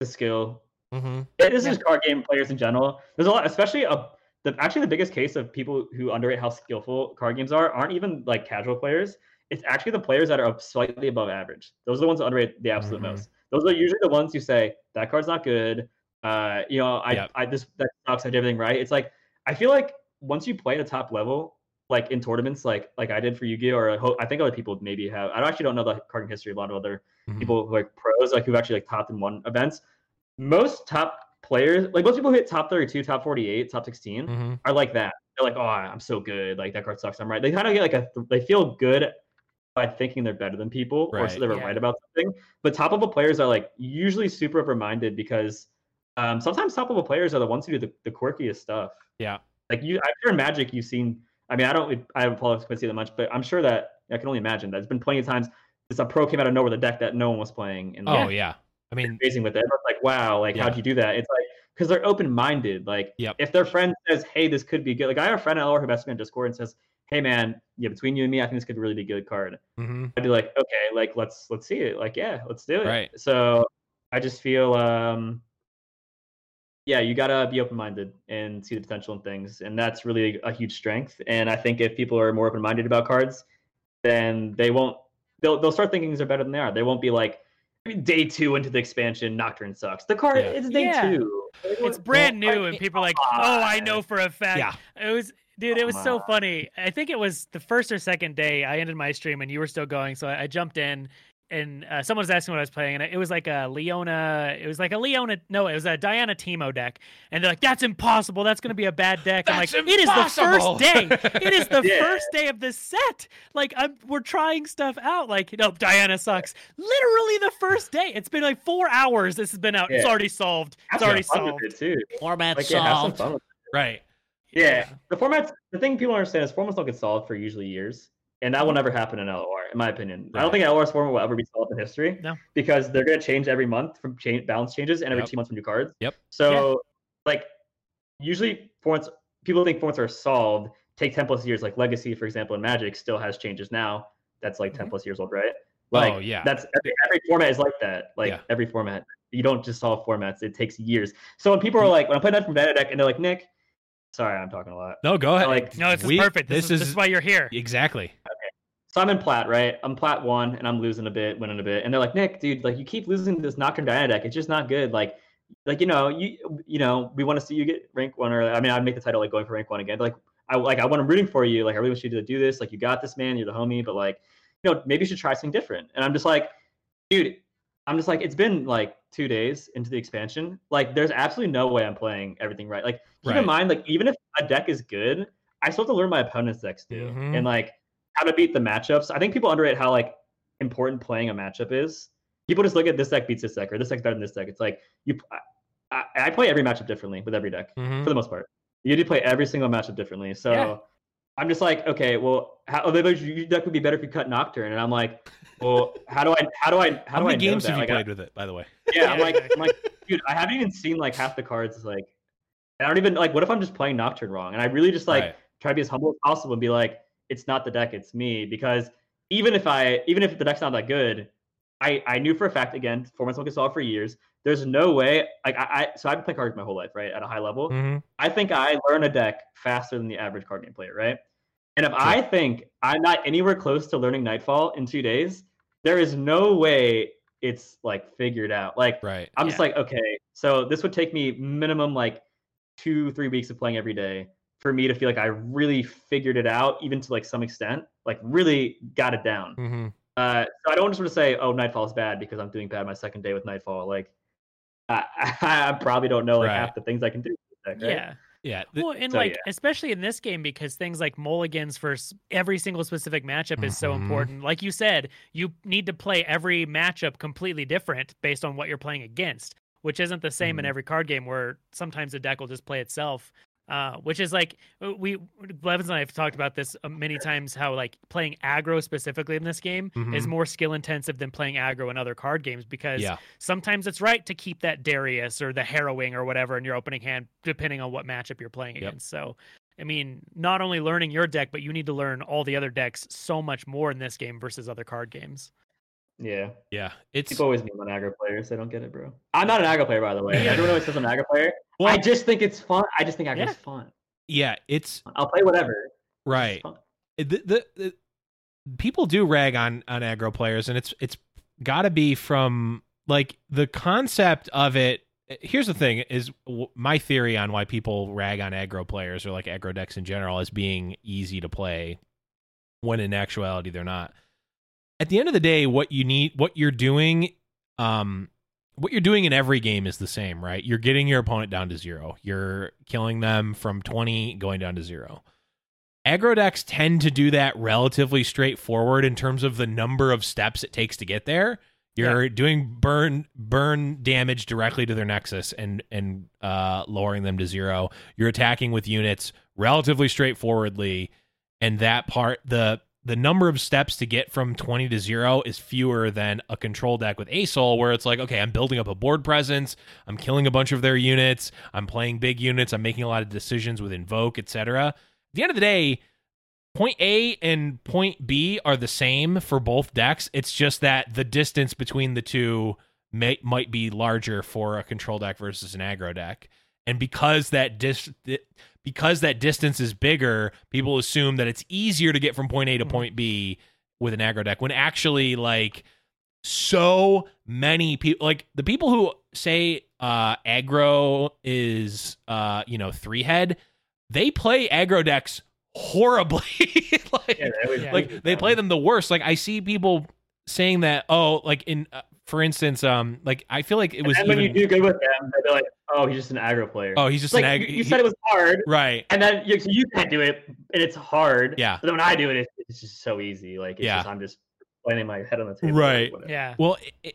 the skill. Mm-hmm. This yeah. is card game players in general. There's a lot, especially a the actually the biggest case of people who underrate how skillful card games are aren't even like casual players. It's actually the players that are slightly above average. Those are the ones that underrate the absolute mm-hmm. most. Those are usually the ones who say that card's not good. Uh, you know, I, yep. I this that sucks. I did everything right. It's like I feel like once you play at a top level, like in tournaments, like like I did for Yu-Gi-Oh, or I, hope, I think other people maybe have. I actually don't know the card history of a lot of other mm-hmm. people who like pros, like who've actually like topped in one events. Most top players, like most people who hit top 32, top 48, top 16 mm-hmm. are like that. They're like, oh, I'm so good. Like that card sucks. I'm right. They kind of get like a, they feel good by thinking they're better than people right. or so they were yeah. right about something. But top level players are like usually super open minded because um, sometimes top level players are the ones who do the, the quirkiest stuff. Yeah. Like you, I'm sure in Magic you've seen. I mean, I don't, I haven't followed Quincy that much, but I'm sure that I can only imagine that there's been plenty of times this a pro came out of nowhere the deck that no one was playing. And oh yeah. yeah. I mean, amazing with it. It's like, wow, like yeah. how'd you do that? It's like because they're open minded. Like, yep. if their friend says, "Hey, this could be good," like I have a friend at LR who messaged me on Discord and says, "Hey, man, yeah, between you and me, I think this could really be a good card." Mm-hmm. I'd be like, "Okay, like let's let's see it. Like, yeah, let's do it." Right. So I just feel, um, yeah, you gotta be open minded and see the potential in things, and that's really a huge strength. And I think if people are more open minded about cards, then they won't. They'll they'll start thinking things are better than they are. They won't be like day two into the expansion, Nocturne sucks. The card yeah. it's day yeah. two. It's brand new, and people are like, "Oh, I know for a fact." Yeah. It was, dude. It was so funny. I think it was the first or second day. I ended my stream, and you were still going, so I jumped in, and uh, someone was asking what I was playing, and it was like a Leona. It was like a Leona. No, it was a Diana Teemo deck, and they're like, "That's impossible. That's going to be a bad deck." I'm like, impossible. "It is the first day. it is the <laughs> yeah. first day of the set. Like, I'm we're trying stuff out. Like, no, Diana sucks. Literally the first day. It's been like four hours. This has been out. Yeah. It's already solved. It's already solved. It too. Format like, solved. Yeah, right. Yeah. The formats. The thing people understand is formats don't get solved for usually years and that will never happen in LOR, in my opinion. Right. I don't think LOR's format will ever be solved in history. No, because they're going to change every month from change balance changes and every yep. two months from new cards. Yep. So, yeah. like, usually formats people think formats are solved. Take ten plus years, like Legacy, for example, in Magic still has changes now. That's like 10 mm-hmm. plus years old, right? Like, oh yeah. That's every, every format is like that. Like yeah. every format, you don't just solve formats. It takes years. So when people are mm-hmm. like, when I'm playing that from Vanna deck, and they're like, Nick, Sorry, I'm talking a lot. No, go ahead. Like, No, this We- is perfect. This, this is, is- this is why you're here. exactly. So I'm in plat, right? I'm plat one, and I'm losing a bit, winning a bit, and they're like, Nick, dude, like you keep losing this Nocturne Diana deck. It's just not good. Like, like you know, you you know, we want to see you get rank one, or I mean, I'd make the title like going for rank one again. But, like, I like I want to rooting for you. Like, I really want you to do this. Like, you got this, man. You're the homie. But like, you know, maybe you should try something different. And I'm just like, dude, I'm just like, it's been like two days into the expansion. Like, there's absolutely no way I'm playing everything right. Like, keep Right. in mind, like, even if a deck is good, I still have to learn my opponent's decks too, Mhm. and like how to beat the matchups. I think people underrate how like important playing a matchup is. People just look at this deck beats this deck, or this deck's better than this deck. It's like you, I, I play every matchup differently with every deck Mhm. for the most part. You do play every single matchup differently. So Yeah. I'm just like, okay, well, how oh, deck would be better if you cut Nocturne, and I'm like, well, how do I, how do I, how, How do many I games that? have you Like, I- played with it, by the way? yeah, I'm like, I'm like, <laughs> dude, I haven't even seen like half the cards. Like, I don't even like. What if I'm just playing Nocturne wrong? And I really just like Right. try to be as humble as possible and be like, it's not the deck, it's me. Because even if I, even if the deck's not that good, I I knew for a fact again, four months focus all for years. There's no way. Like I, I so I've been playing cards my whole life, right, at a high level. Mhm. I think I learn a deck faster than the average card game player, right? And if I think I'm not anywhere close to learning Nightfall in two days, there is no way it's like figured out. Like Right. I'm just like, okay, so this would take me minimum like two, three weeks of playing every day for me to feel like I really figured it out, even to like some extent, like really got it down. hmm Uh, so I don't just want to say, oh, Nightfall is bad because I'm doing bad my second day with Nightfall. Like, I, <laughs> I, probably don't know like Right. half the things I can do. with right? Yeah. Yeah. th- Well, and So, like yeah. especially in this game because things like mulligans for every single specific matchup is so Mhm. important. Like you said, you need to play every matchup completely different based on what you're playing against, which isn't the same in Mhm. every card game. Where sometimes the deck will just play itself. Uh, which is like we Blevins and I have talked about this uh, many times. How like playing aggro specifically in this game is Mhm. more skill intensive than playing aggro in other card games because Yeah. sometimes it's right to keep that Darius or the Harrowing or whatever in your opening hand, depending on what matchup you're playing Yep. against. So, I mean, not only learning your deck, but you need to learn all the other decks so much more in this game versus other card games. Yeah. Yeah. It's People always meme on aggro players. They don't get it, bro. I'm not an aggro player, by the way. Yeah. Everyone always says I'm an aggro player. well, I just think it's fun. I just think aggro's Yeah. fun. yeah. It's I'll play whatever. Right. Eh, the, the, the people do rag on on aggro players and it's it's got to be from like the concept of it eh, here's the thing is w- my theory on why people rag on aggro players or like aggro decks in general as being easy to play when in actuality they're not at the end of the day what you need what you're doing um what you're doing in every game is the same right you're getting your opponent down to zero you're killing them from 20 going down to zero aggro decks tend to do that relatively straightforward in terms of the number of steps it takes to get there. You're doing burn burn damage directly to their nexus and and uh, lowering them to zero. You're attacking with units relatively straightforwardly, and that part the the number of steps to get from 20 to 0 is fewer than a control deck with Asol where it's like okay I'm building up a board presence I'm killing a bunch of their units I'm playing big units I'm making a lot of decisions with invoke etc at the end of the day, point A and point B are the same for both decks. It's just that the distance between the two may, might be larger for a control deck versus an aggro deck. And because that dis- because that distance is bigger, people assume that it's easier to get from point A to Mhm. point B with an aggro deck when actually like so many people like the people who say uh aggro is uh you know three head they play aggro decks horribly <laughs> like, Yeah, they always Yeah. like they play them the worst like i see people saying that oh like in uh, for instance um like i feel like it was and when even you do good with them, they're like, "Oh, he's just an aggro player." oh he's just like an you, ag- you he- said it was hard, right and then you, so you can't do it, and it's hard. Yeah. But then when I do it, it's, it's just so easy. Like, it's Yeah. just, I'm just landing my head on the table. Right. Yeah. Well, i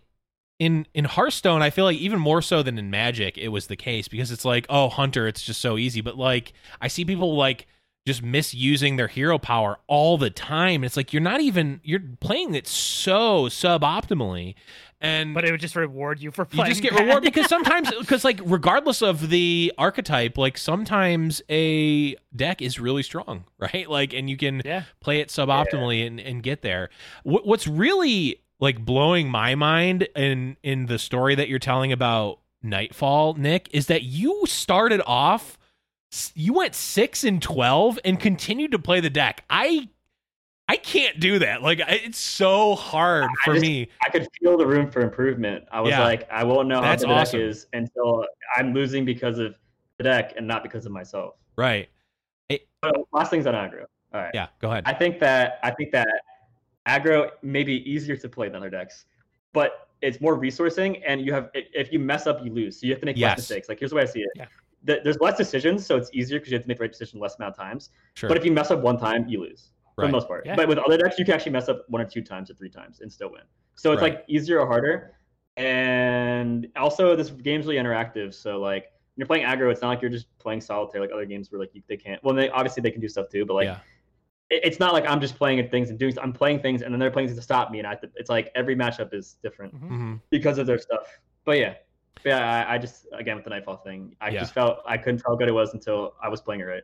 in in Hearthstone, I feel like even more so than in Magic, it was the case because it's like, oh, Hunter, it's just so easy. But like, I see people like just misusing their hero power all the time. And it's like you're not even you're playing it so suboptimally, and But it would just reward you for playing. you just get rewarded because sometimes <laughs> because like regardless of the archetype, like sometimes a deck is really strong, <laughs> right? Like, and you can yeah. play it suboptimally and, and get there. What, what's really like blowing my mind in in the story that you're telling about Nightfall, Nick, is that you started off you went six and twelve and continued to play the deck. I I can't do that. Like it's so hard for just, me. I could feel the room for improvement. I was yeah. like, I won't know That's how the awesome. deck is until I'm losing because of the deck and not because of myself. Right. It, but last things on aggro. All right. Yeah, go ahead. I think that I think that aggro may be easier to play than other decks, but it's more resourcing, and you have if you mess up, you lose. So you have to make yes. less mistakes. Like here's the way I see it. Yeah. there's less decisions, so it's easier because you have to make the right decision less amount of times. Sure. But if you mess up one time, you lose for right. the most part. Yeah. But with other decks, you can actually mess up one or two times or three times and still win. So it's right. like easier or harder. And also, this game's really interactive. So like when you're playing aggro, it's not like you're just playing solitaire like other games where like you, they can't. Well, they obviously they can do stuff too, but like. Yeah. it's not like I'm just playing at things and doing. I'm playing things, and then they're playing things to stop me, and I. It's like every matchup is different mm-hmm. mm-hmm. because of their stuff. But yeah, yeah. I, I, just again with the nightfall thing, I yeah. just felt I couldn't tell how good it was until I was playing it right.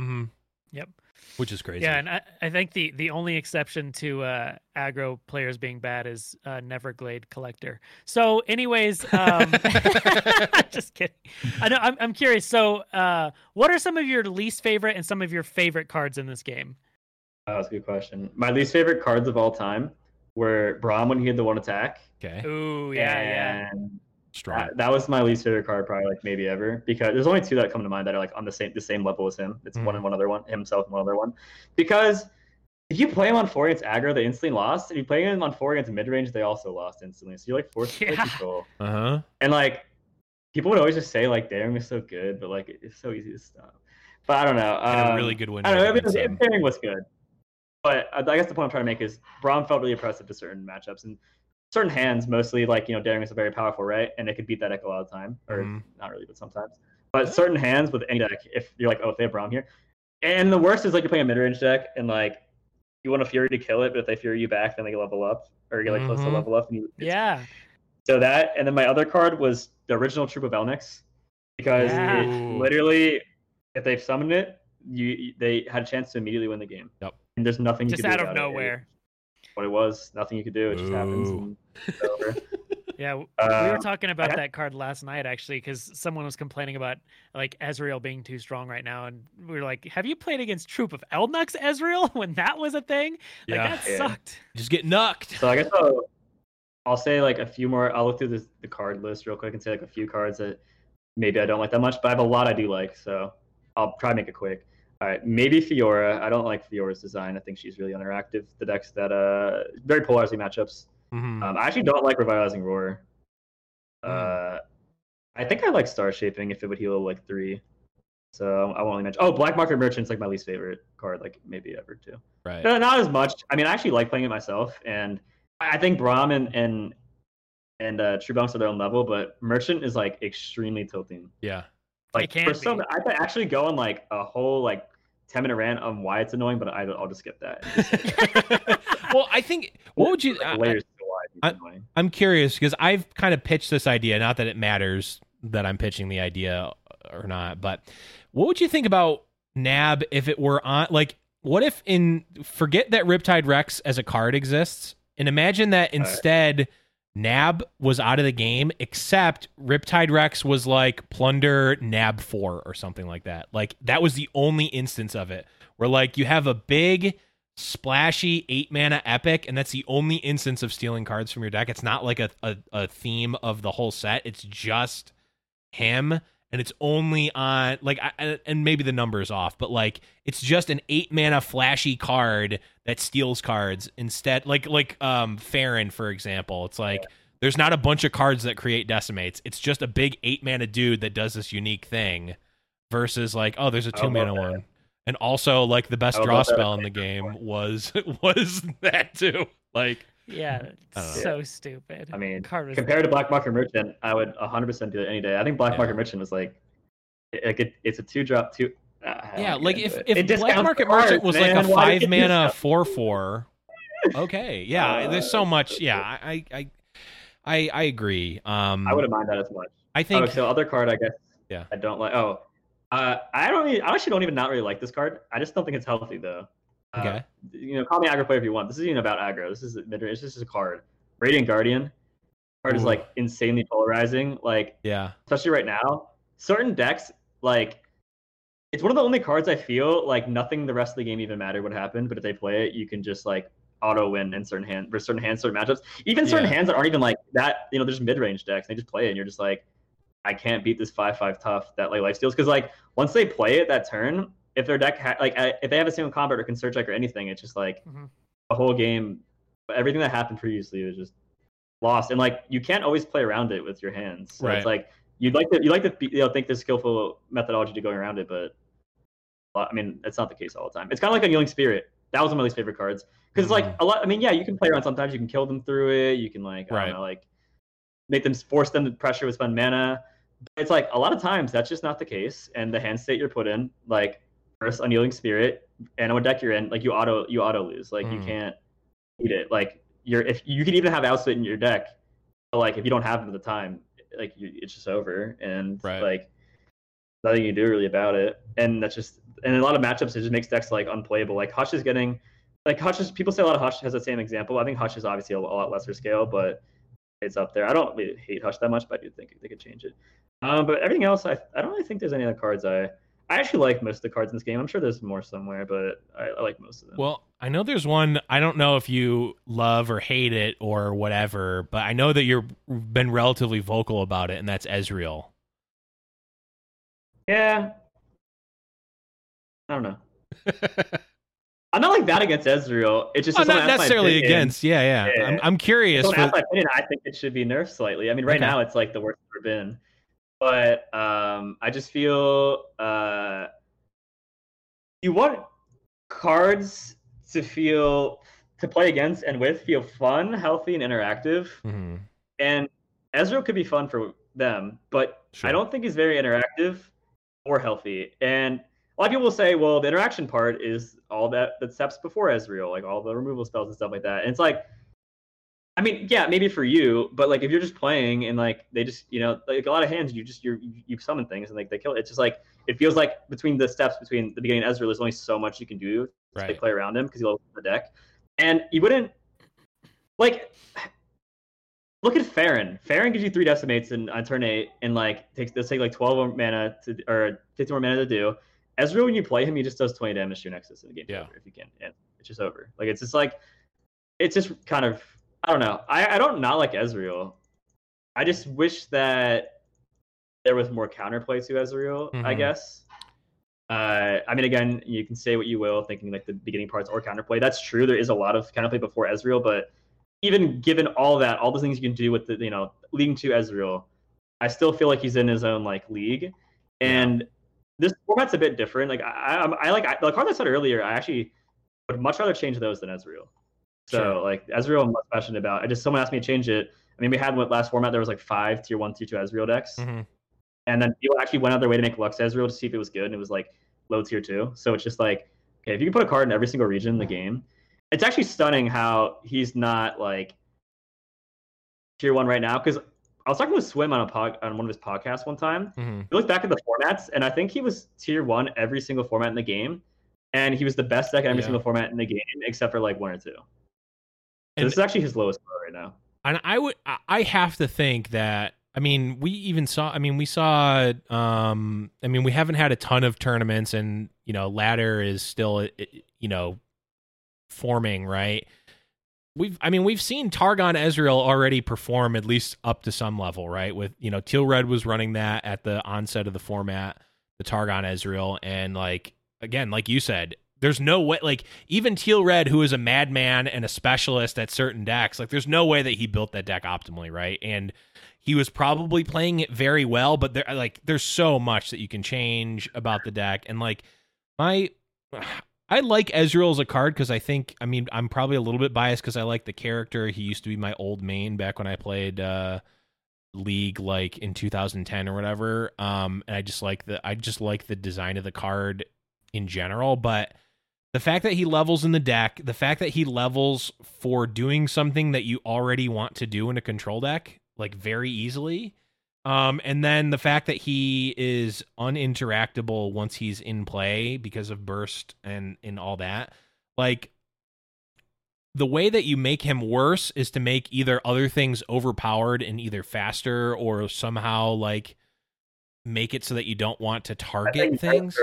Mm-hmm. Yep which is crazy. Yeah, and I, I think the the only exception to uh, aggro players being bad is uh, Neverglade Collector. So, anyways, um, <laughs> <laughs> just kidding. I know I'm I'm curious. So, uh, what are some of your least favorite and some of your favorite cards in this game? Oh, that's a good question. My least favorite cards of all time were Braum when he had the one attack. Okay. Ooh, yeah, and yeah. Strong. That, that, was my least favorite card, probably like maybe ever, because there's only two that come to mind that are like on the same the same level as him. It's mm. one and one other one, himself and one other one. Because if you play him on four against aggro, they instantly lost. If you play him on four against mid range, they also lost instantly. So you're like forced yeah. to control. Uh huh. And like people would always just say like daring is so good, but like it's so easy to stop. But I don't know. Um, a really good win. I don't know. I mean, daring was good, but I guess the point I'm trying to make is Braum felt really impressive to certain matchups, and certain hands, mostly like you know, daring is a very powerful, right? And it could beat that deck a lot of time, or mm. not really, but sometimes. But certain hands with any deck, if you're like, oh, if they have Braum here, and the worst is like you're playing a mid range deck and like you want a Fury to kill it, but if they Fury you back, then they level up or you get like mm-hmm. close to mm-hmm. level up. And you, yeah. So that, and then my other card was the original Troop of Elnix, because yeah. it literally, if they've summoned it, you they had a chance to immediately win the game. Yep. And there's nothing just out of nowhere. It. What it was, nothing you could do. It just Ooh. happens. <laughs> Yeah, uh, we were talking about that card last night actually, because someone was complaining about like Ezreal being too strong right now, and we were like, "Have you played against Troop of Elnux Ezreal <laughs> when that was a thing? Like yeah. that yeah. sucked. Just get knocked." So I guess I'll, I'll say like a few more. I'll look through the, the card list real quick and say like a few cards that maybe I don't like that much, but I have a lot I do like. So I'll try to make it quick. All right, maybe Fiora. I don't like Fiora's design. I think she's really interactive. The decks that uh very polarizing matchups. Mm-hmm. Um, I actually don't like revitalizing roar. Mm. Uh, I think I like star shaping if it would heal like three. So I won't only mention. Oh, Black Market Merchant's like my least favorite card, like maybe ever too. Right. No, not as much. I mean, I actually like playing it myself, and I think Braum and and and uh, True Bounce are their own level, but Merchant is like extremely tilting. Yeah. Like for some, I could actually go on like a whole like ten minute rant on why it's annoying, but I, will just skip that. <laughs> well, I think what would you? Like, layers I, I'm curious because I've kind of pitched this idea. Not that it matters that I'm pitching the idea or not, but what would you think about Nab if it were on? Like, what if in forget that Riptide Rex as a card exists, and imagine that instead. Right. Nab was out of the game, except Riptide Rex was like Plunder Nab 4 or something like that. Like, that was the only instance of it where, like, you have a big splashy eight mana epic, and that's the only instance of stealing cards from your deck. It's not like a, a, a theme of the whole set. It's just him, and it's only on like I, and maybe the number is off, but like it's just an eight mana flashy card that steals cards instead. Like like um Farron for example, it's like. There's not a bunch of cards that create decimates. It's just a big eight mana dude that does this unique thing versus like, oh, there's a two mana one and also like the best draw spell in the game was <laughs> was that too. Like yeah, so stupid. I mean, compared to Black Market Merchant, I would 100% do it any day. I think Black yeah. Market Merchant was like, like it, it's a two drop two. Uh, yeah, like if if Black Market cards, Merchant was man. like a <laughs> five mana four four. Okay, yeah, uh, there's so much. Yeah, I I I I agree. Um, I wouldn't mind that as much. I think. Oh, so other card, I guess. Yeah. I don't like. Oh, uh, I don't. Even, I actually don't even not really like this card. I just don't think it's healthy though. Uh, okay. You know, call me aggro player if you want. This isn't about aggro. This is mid range. This is a card. Radiant Guardian. Card Ooh. is like insanely polarizing. Like yeah, especially right now. Certain decks like it's one of the only cards I feel like nothing the rest of the game even mattered what happened, but if they play it, you can just like auto win in certain hand for certain hands, certain matchups. Even certain yeah. hands that aren't even like that, you know, there's mid range decks. And they just play it and you're just like, I can't beat this five five tough that like life steals. Because like once they play it that turn, if their deck ha- like if they have a single combat or can search like or anything, it's just like mm-hmm. the whole game everything that happened previously was just lost. And like you can't always play around it with your hands. So right. it's like you'd like to you like to you know think there's skillful methodology to going around it, but I mean it's not the case all the time. It's kind of like Unyielding Spirit. That was one of my least favorite cards because mm-hmm. like a lot. I mean, yeah, you can play around sometimes. You can kill them through it. You can like I right. don't know, like make them force them to pressure with spend mana. But it's like a lot of times that's just not the case. And the hand state you're put in, like first Unyielding Spirit, and what deck you're in, like you auto you auto lose. Like mm. you can't beat it. Like you're if you can even have outspit in your deck, but like if you don't have them at the time, like you, it's just over and right. like nothing you do really about it. And that's just and a lot of matchups it just makes decks like unplayable. Like Hush is getting like Hush is people say a lot of Hush has the same example. I think Hush is obviously a, a lot lesser scale, but it's up there. I don't really hate Hush that much, but I do think they could change it. Um, but everything else, I I don't really think there's any other cards I I actually like most of the cards in this game. I'm sure there's more somewhere, but I, I, like most of them. Well, I know there's one. I don't know if you love or hate it or whatever, but I know that you've been relatively vocal about it, and that's Ezreal. Yeah. I don't know. <laughs> I'm not like that against Ezreal. It's just oh, not necessarily against. Yeah, yeah. yeah. I'm, I'm curious. For... my opinion, I think it should be nerfed slightly. I mean, right okay. now it's like the worst it's ever been but um, I just feel uh, you want cards to feel to play against and with feel fun, healthy, and interactive. Mm-hmm. And Ezreal could be fun for them, but sure. I don't think he's very interactive or healthy. And a lot of people will say, well, the interaction part is all that that steps before Ezreal, like all the removal spells and stuff like that. And it's like I mean, yeah, maybe for you, but like if you're just playing and like they just, you know, like a lot of hands, you just you you summon things and like they kill it. It's just like it feels like between the steps between the beginning and Ezreal, there's only so much you can do right. to play around him because he'll open the deck, and you wouldn't like look at Farron. Farron gives you three decimates in on turn eight, and like takes this take like twelve mana to or fifteen more mana to do. Ezreal, when you play him, he just does twenty damage to your Nexus in the game. Yeah. if you can, and it's just over. Like it's just like it's just kind of I don't know. I, I don't not like Ezreal. I just wish that there was more counterplay to Ezreal, mm-hmm. I guess. Uh, I mean, again, you can say what you will, thinking like the beginning parts or counterplay. That's true. There is a lot of counterplay before Ezreal, but even given all that, all the things you can do with the, you know, leading to Ezreal, I still feel like he's in his own like league. And yeah. this format's a bit different. Like I, I, I like I, the card I said earlier. I actually would much rather change those than Ezreal. So sure. like Ezreal, I'm less passionate about. I just someone asked me to change it. I mean, we had what last format there was like five tier one, tier two Ezreal decks, mm-hmm. and then people actually went out their way to make Lux Ezreal to see if it was good, and it was like low tier two. So it's just like, okay, if you can put a card in every single region in the game, it's actually stunning how he's not like tier one right now. Because I was talking with Swim on a pod, on one of his podcasts one time. Mm-hmm. We looked back at the formats, and I think he was tier one every single format in the game, and he was the best deck in every yeah. single format in the game except for like one or two. And this is actually his lowest score right now. And I would, I have to think that. I mean, we even saw. I mean, we saw. Um, I mean, we haven't had a ton of tournaments, and you know, ladder is still, you know, forming right. We've, I mean, we've seen Targon Ezreal already perform at least up to some level, right? With you know, Teal Red was running that at the onset of the format, the Targon Ezreal, and like again, like you said, there's no way, like even Teal Red, who is a madman and a specialist at certain decks, like there's no way that he built that deck optimally, right? And he was probably playing it very well, but there, like, there's so much that you can change about the deck, and like my. I like Ezreal as a card because I think, I mean, I'm probably a little bit biased because I like the character. He used to be my old main back when I played uh, League, like in 2010 or whatever. Um, and I just like the, I just like the design of the card in general. But the fact that he levels in the deck, the fact that he levels for doing something that you already want to do in a control deck, like very easily. Um, and then the fact that he is uninteractable once he's in play because of burst and and all that. Like the way that you make him worse is to make either other things overpowered and either faster or somehow like make it so that you don't want to target things.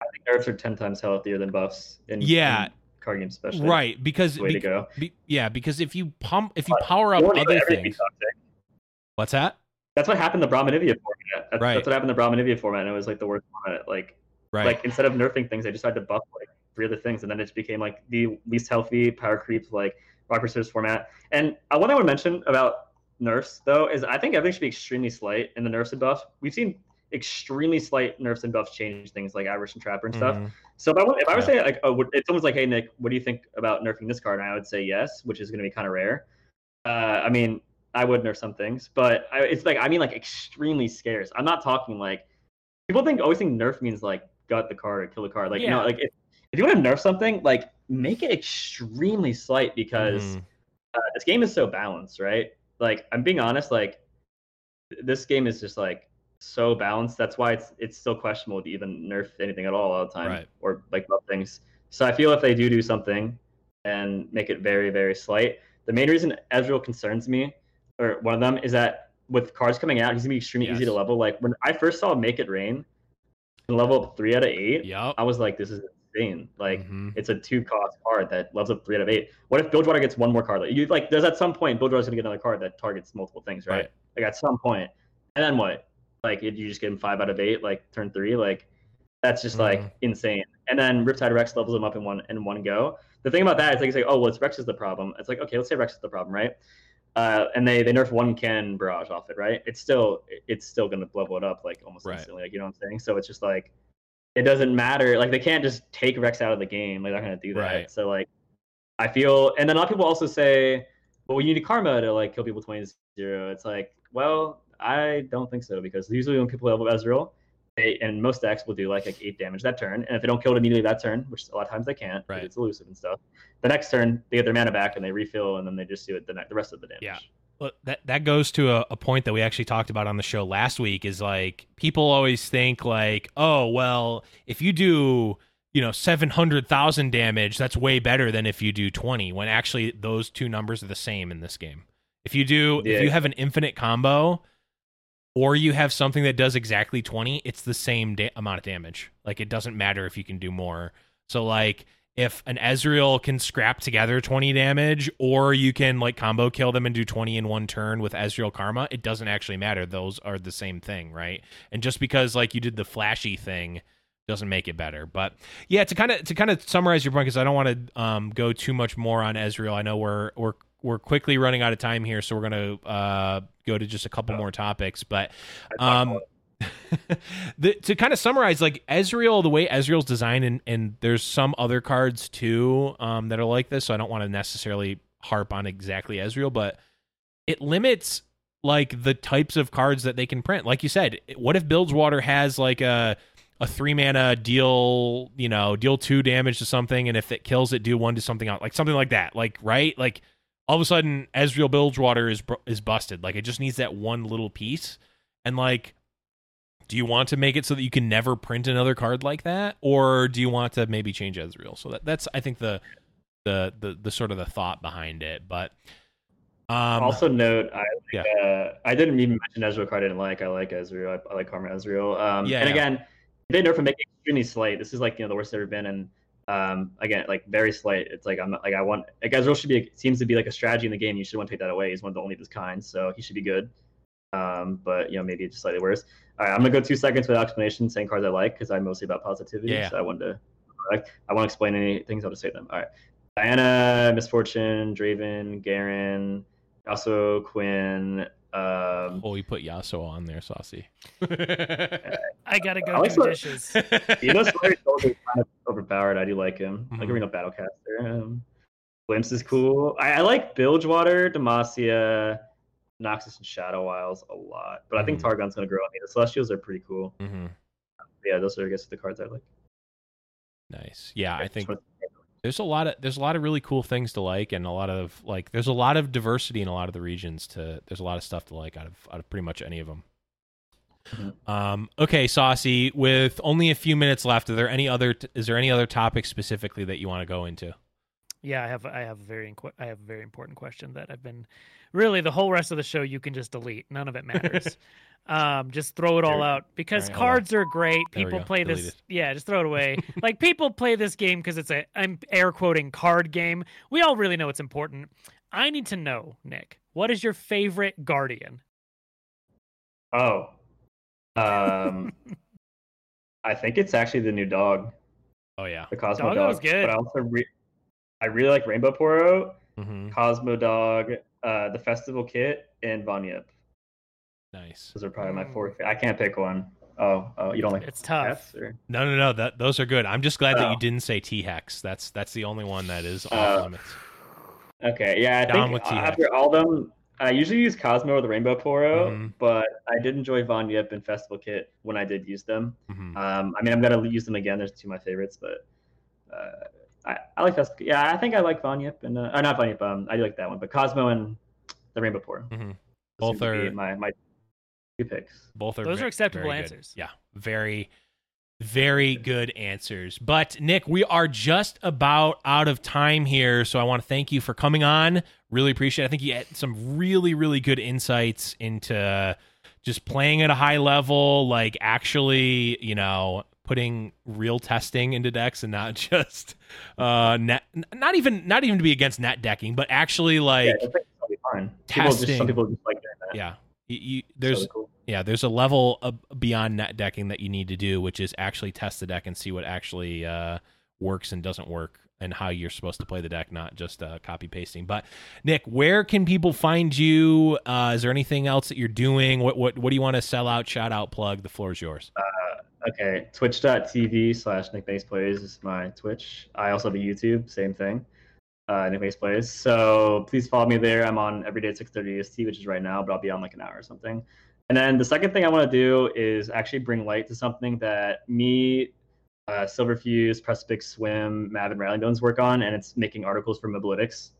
I think nerfs are ten times healthier than buffs. In, yeah. In card games, especially. Right, because way be, to go. Be, yeah, because if you pump, if you power up other things. What's that? That's what happened the Brahmanivia format. That's, right. that's what happened the Brahmanivia format, and it was like the worst format. Like, right. like instead of nerfing things, they just had to buff like three other things, and then it just became like the least healthy power creep like rock paper scissors format. And uh, one I want to mention about nerfs though is I think everything should be extremely slight in the nerfs and buffs. We've seen extremely slight nerfs and buffs change things like Irish and Trapper and stuff. Mm-hmm. So if I, if I would say like, oh, if someone's like, hey Nick, what do you think about nerfing this card? And I would say yes, which is going to be kind of rare. Uh, I mean, I would nerf some things, but I, it's like I mean like extremely scarce. I'm not talking like people think always think nerf means like gut the card or kill the card. Like Yeah. no, like if, if you want to nerf something, like make it extremely slight because Mhm. uh, this game is so balanced, right? Like I'm being honest, like this game is just like so balanced. That's why it's it's still questionable to even nerf anything at all all the time Right. or like buff things. So I feel if they do do something and make it very very slight, the main reason Ezreal concerns me, or one of them, is that with cards coming out, he's gonna be extremely easy to level. Like when I first saw Make It Rain, and level up three out of eight, Yep. I was like, this is insane. Like Mhm. it's a two cost card that levels up three out of eight. What if Bilgewater gets one more card? Like you like there's at some point Bilgewater's gonna get another card that targets multiple things, right? Right. Like at some point. And then what? Like if you just give him five out of eight, like turn three, like that's just Mhm. like insane. And then Riptide Rex levels him up in one in one go. The thing about that is like it's like, oh well it's Rex is the problem. It's like, okay, let's say Rex is the problem, right? Uh, and they they nerf one cannon barrage off it, right? It's still it's still gonna level it up like almost Right. instantly, like you know what I'm saying? So it's just like it doesn't matter. Like they can't just take Rex out of the game. Like they're not gonna do that. Right. So like I feel and then a lot of people also say, well you need karma to like kill people 20 0. It's like, well, I don't think so because usually when people level Ezreal, they and most decks will do like like eight damage that turn. And if they don't kill it immediately that turn, which a lot of times they can't, Right. it's elusive and stuff, the next turn they get their mana back and they refill and then they just do it the, ne- the rest of the damage. Yeah. Well, that that goes to a, a point that we actually talked about on the show last week is like people always think like oh well if you do you know 700,000 damage that's way better than if you do 20 when actually those two numbers are the same in this game if you do Yeah. if you have an infinite combo or you have something that does exactly 20 it's the same da- amount of damage like it doesn't matter if you can do more so like if an Ezreal can scrap together 20 damage, or you can like combo kill them and do 20 in one turn with Ezreal Karma, it doesn't actually matter. Those are the same thing, right? And just because like you did the flashy thing doesn't make it better. But yeah, to kind of to kind of summarize your point, because I don't want to um, go too much more on Ezreal. I know we're we're we're quickly running out of time here, so we're gonna uh, go to just a couple more topics. But um, <laughs> the, to kind of summarize, like Ezreal, the way Ezreal's designed, and, and there's some other cards too um, that are like this. So I don't want to necessarily harp on exactly Ezreal, but it limits like the types of cards that they can print. Like you said, what if Bilgewater has like a a three mana deal, you know, deal two damage to something, and if it kills it, do one to something else, like something like that, like right, like all of a sudden Ezreal Bilgewater is is busted. Like it just needs that one little piece, and like do you want to make it so that you can never print another card like that or do you want to maybe change Ezreal so that, that's i think the, the the the sort of the thought behind it but um also note, I yeah. uh, I didn't even mention Ezreal card I didn't like. I like Ezreal. I, I like Karma Ezreal. Um, Yeah, and yeah. again, they nerf him make it extremely slight. This is like you know the worst it's ever been, and um, again like very slight. It's like I'm not, like I want like Ezreal should be seems to be like a strategy in the game. You should want to take that away. He's one of the only of his kind, so he should be good. Um, but you know maybe it's slightly worse. All right, I'm gonna go two seconds without explanation, saying cards I like because I'm mostly about positivity. Yeah. So I wanted to like I want to explain any things. I'll just say them. All right, Diana, Misfortune, Draven, Garen. Also, Quinn. Um, oh you put Yasuo on there saucy I gotta go I do what- dishes. <laughs> you know, Slurry kind of overpowered. I do like him. Like Mhm. Arena Battlecaster. Um, Glimpse is cool. I, I like Bilgewater, Demacia, Noxus, and Shadow Isles a lot. But I think Mhm. Targon's going to grow on me. The Celestials are pretty cool. Mm-hmm. Yeah, those are, I guess, the cards I like. nice yeah i think Just there's a lot of there's a lot of really cool things to like and a lot of like there's a lot of diversity in a lot of the regions to there's a lot of stuff to like out of out of pretty much any of them Mhm. um okay saucy with only a few minutes left are there any other is there any other topics specifically that you want to go into yeah, I have I have a very I have a very important question that I've been really the whole rest of the show you can just delete. None of it matters. <laughs> um, just throw it all out because right, cards are great. People play Delete this. It. Yeah, just throw it away. <laughs> like people play this game because it's a I'm air quoting card game. We all really know it's important. I need to know, Nick, what is your favorite guardian? Oh, um, <laughs> I think it's actually the new dog. Oh yeah, the Cosmo dog. dog. good. But I also re- I really like Rainbow Poro, mm-hmm. Cosmo Dog, uh, the Festival Kit, and Von Yip. Nice. Those are probably my four. I can't pick one. Oh, oh, you don't like it's tough. Or? No, no, no. That those are good. I'm just glad oh. that you oh. didn't say T Hex. That's that's the only one that is off uh, limits. Okay, yeah. I Down think after all them, I usually use Cosmo or the Rainbow Poro, mm-hmm. but I did enjoy Von Yip and Festival Kit when I did use them. Mm-hmm. Um, I mean, I'm gonna use them again. There's two of my favorites, but uh, I, I like Festival. Yeah, I think I like Von Yip and uh, or not Von Yip. Um, I do like that one, but Cosmo and the Rainbow Poro. Mm-hmm. Both are my my two picks. Both are those are acceptable answers. Yeah, very very good answers. But Nick, we are just about out of time here, so I want to thank you for coming on. Really appreciate. it. I think you had some really really good insights into just playing at a high level, like actually, you know, putting real testing into decks and not <laughs> just uh net not even not even to be against net decking, but actually like yeah, testing. People just, some people just like doing that. Yeah. You, you, there's cool. yeah, there's a level of beyond net decking that you need to do, which is actually test the deck and see what actually uh, works and doesn't work and how you're supposed to play the deck, not just uh, copy pasting. But Nick, where can people find you? Uh, is there anything else that you're doing? What what what do you want to sell out, shout out, plug? The floor is yours. Uh, okay, twitch.tv slash Nick Base Plays is my Twitch. I also have a YouTube, same thing uh, Nick Base Plays. So please follow me there. I'm on every day at 6:30 EST, which is right now, but I'll be on like an hour or something. And then the second thing I want to do is actually bring light to something that me, uh, Silverfuse, Prespix, Swim, Mav, and Bones work on, and it's making articles for Mobalytics.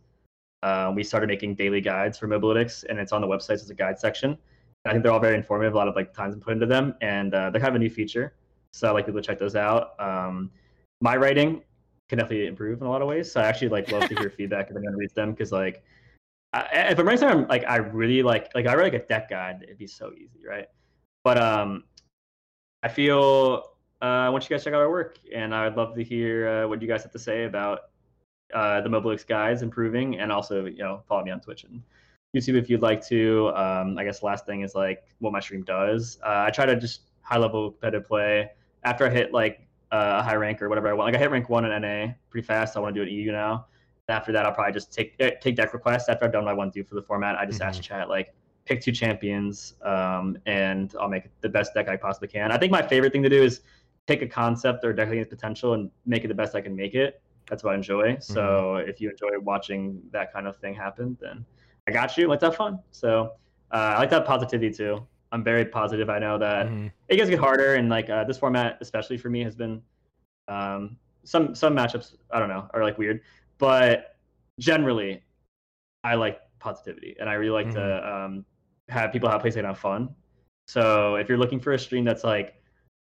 Uh, we started making daily guides for Mobalytics, and it's on the website as a guide section. I think they're all very informative. A lot of like times put into them, and uh, they're kind of a new feature. So I like people to check those out. Um, my writing can definitely improve in a lot of ways. So I actually like love to hear <laughs> feedback if anyone reads them because like I, if I'm writing something like I really like like I write like a deck guide, it'd be so easy, right? But um, I feel uh, I want you guys to check out our work, and I would love to hear uh, what you guys have to say about uh, the Mobalytics guides improving, and also you know follow me on Twitch and YouTube if you'd like to. Um, I guess last thing is like what my stream does. Uh, I try to just high level competitive play. After I hit like uh, a high rank or whatever I want. Like I hit rank one in NA pretty fast. So I want to do an EU now. After that, I'll probably just take eh, take deck requests. After I've done what I want to do for the format, I just mm-hmm. ask chat like pick two champions, um, and I'll make the best deck I possibly can. I think my favorite thing to do is take a concept or deck against potential and make it the best I can make it. That's what I enjoy. Mm-hmm. So if you enjoy watching that kind of thing happen, then I got you. Let's have fun. So uh, I like that positivity too. I'm very positive. I know that mm-hmm. it gets get harder, and like uh, this format, especially for me, has been um, some some matchups. I don't know are like weird, but generally, I like positivity, and I really like mm-hmm. to um, have people have plays that have fun. So if you're looking for a stream that's like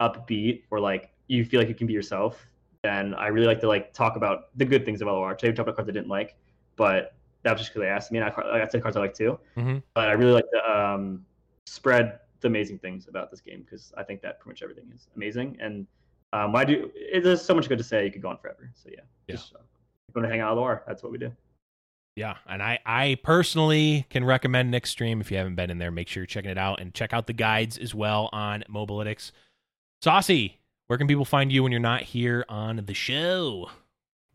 upbeat or like you feel like you can be yourself, then I really like to like talk about the good things of LOR. Today we talked about cards I didn't like, but that was just because they asked me, and I, I said cards I like too. Mm-hmm. But I really like to um, spread the amazing things about this game because I think that pretty much everything is amazing. And um, why do it, there's so much good to say. You could go on forever. So yeah, yeah. Just, uh, going to hang out with LOR. That's what we do. Yeah, and I I personally can recommend Nick's stream if you haven't been in there. Make sure you're checking it out and check out the guides as well on Mobalytics. Saucy, where can people find you when you're not here on the show?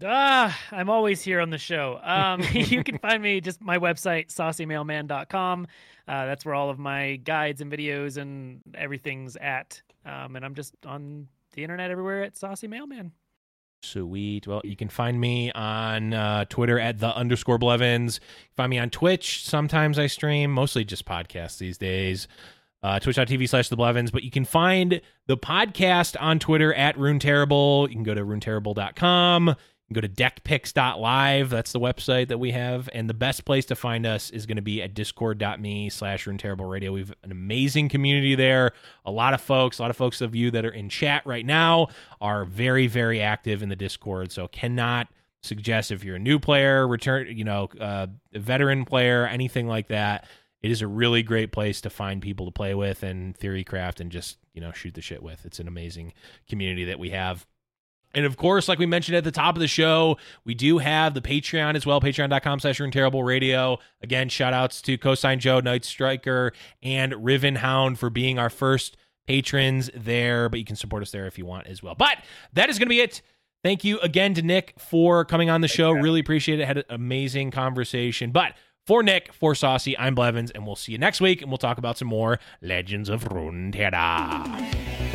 Ah, I'm always here on the show. Um, <laughs> <laughs> you can find me just my website, saucymailman.com. Uh, that's where all of my guides and videos and everything's at. Um, and I'm just on the internet everywhere at Saucy Mailman. Sweet. Well, you can find me on uh, Twitter at the underscore Blevins. Find me on Twitch. Sometimes I stream, mostly just podcasts these days. Uh, Twitch.tv slash the Blevins. But you can find the podcast on Twitter at Rune Terrible. You can go to runeterrible.com go to deckpicks.live. That's the website that we have. And the best place to find us is going to be at discord.me slash terrible radio. We have an amazing community there. A lot of folks, a lot of folks of you that are in chat right now are very, very active in the Discord. So cannot suggest if you're a new player, return, you know, uh, a veteran player, anything like that, it is a really great place to find people to play with and theorycraft and just you know shoot the shit with. It's an amazing community that we have. And of course, like we mentioned at the top of the show, we do have the Patreon as well, patreon.com slash terrible radio. Again, shout outs to Cosine Joe, Night Striker, and Riven Hound for being our first patrons there. But you can support us there if you want as well. But that is going to be it. Thank you again to Nick for coming on the show. Really appreciate it. Had an amazing conversation. But for Nick, for Saucy, I'm Blevins, and we'll see you next week, and we'll talk about some more Legends of Runeterra.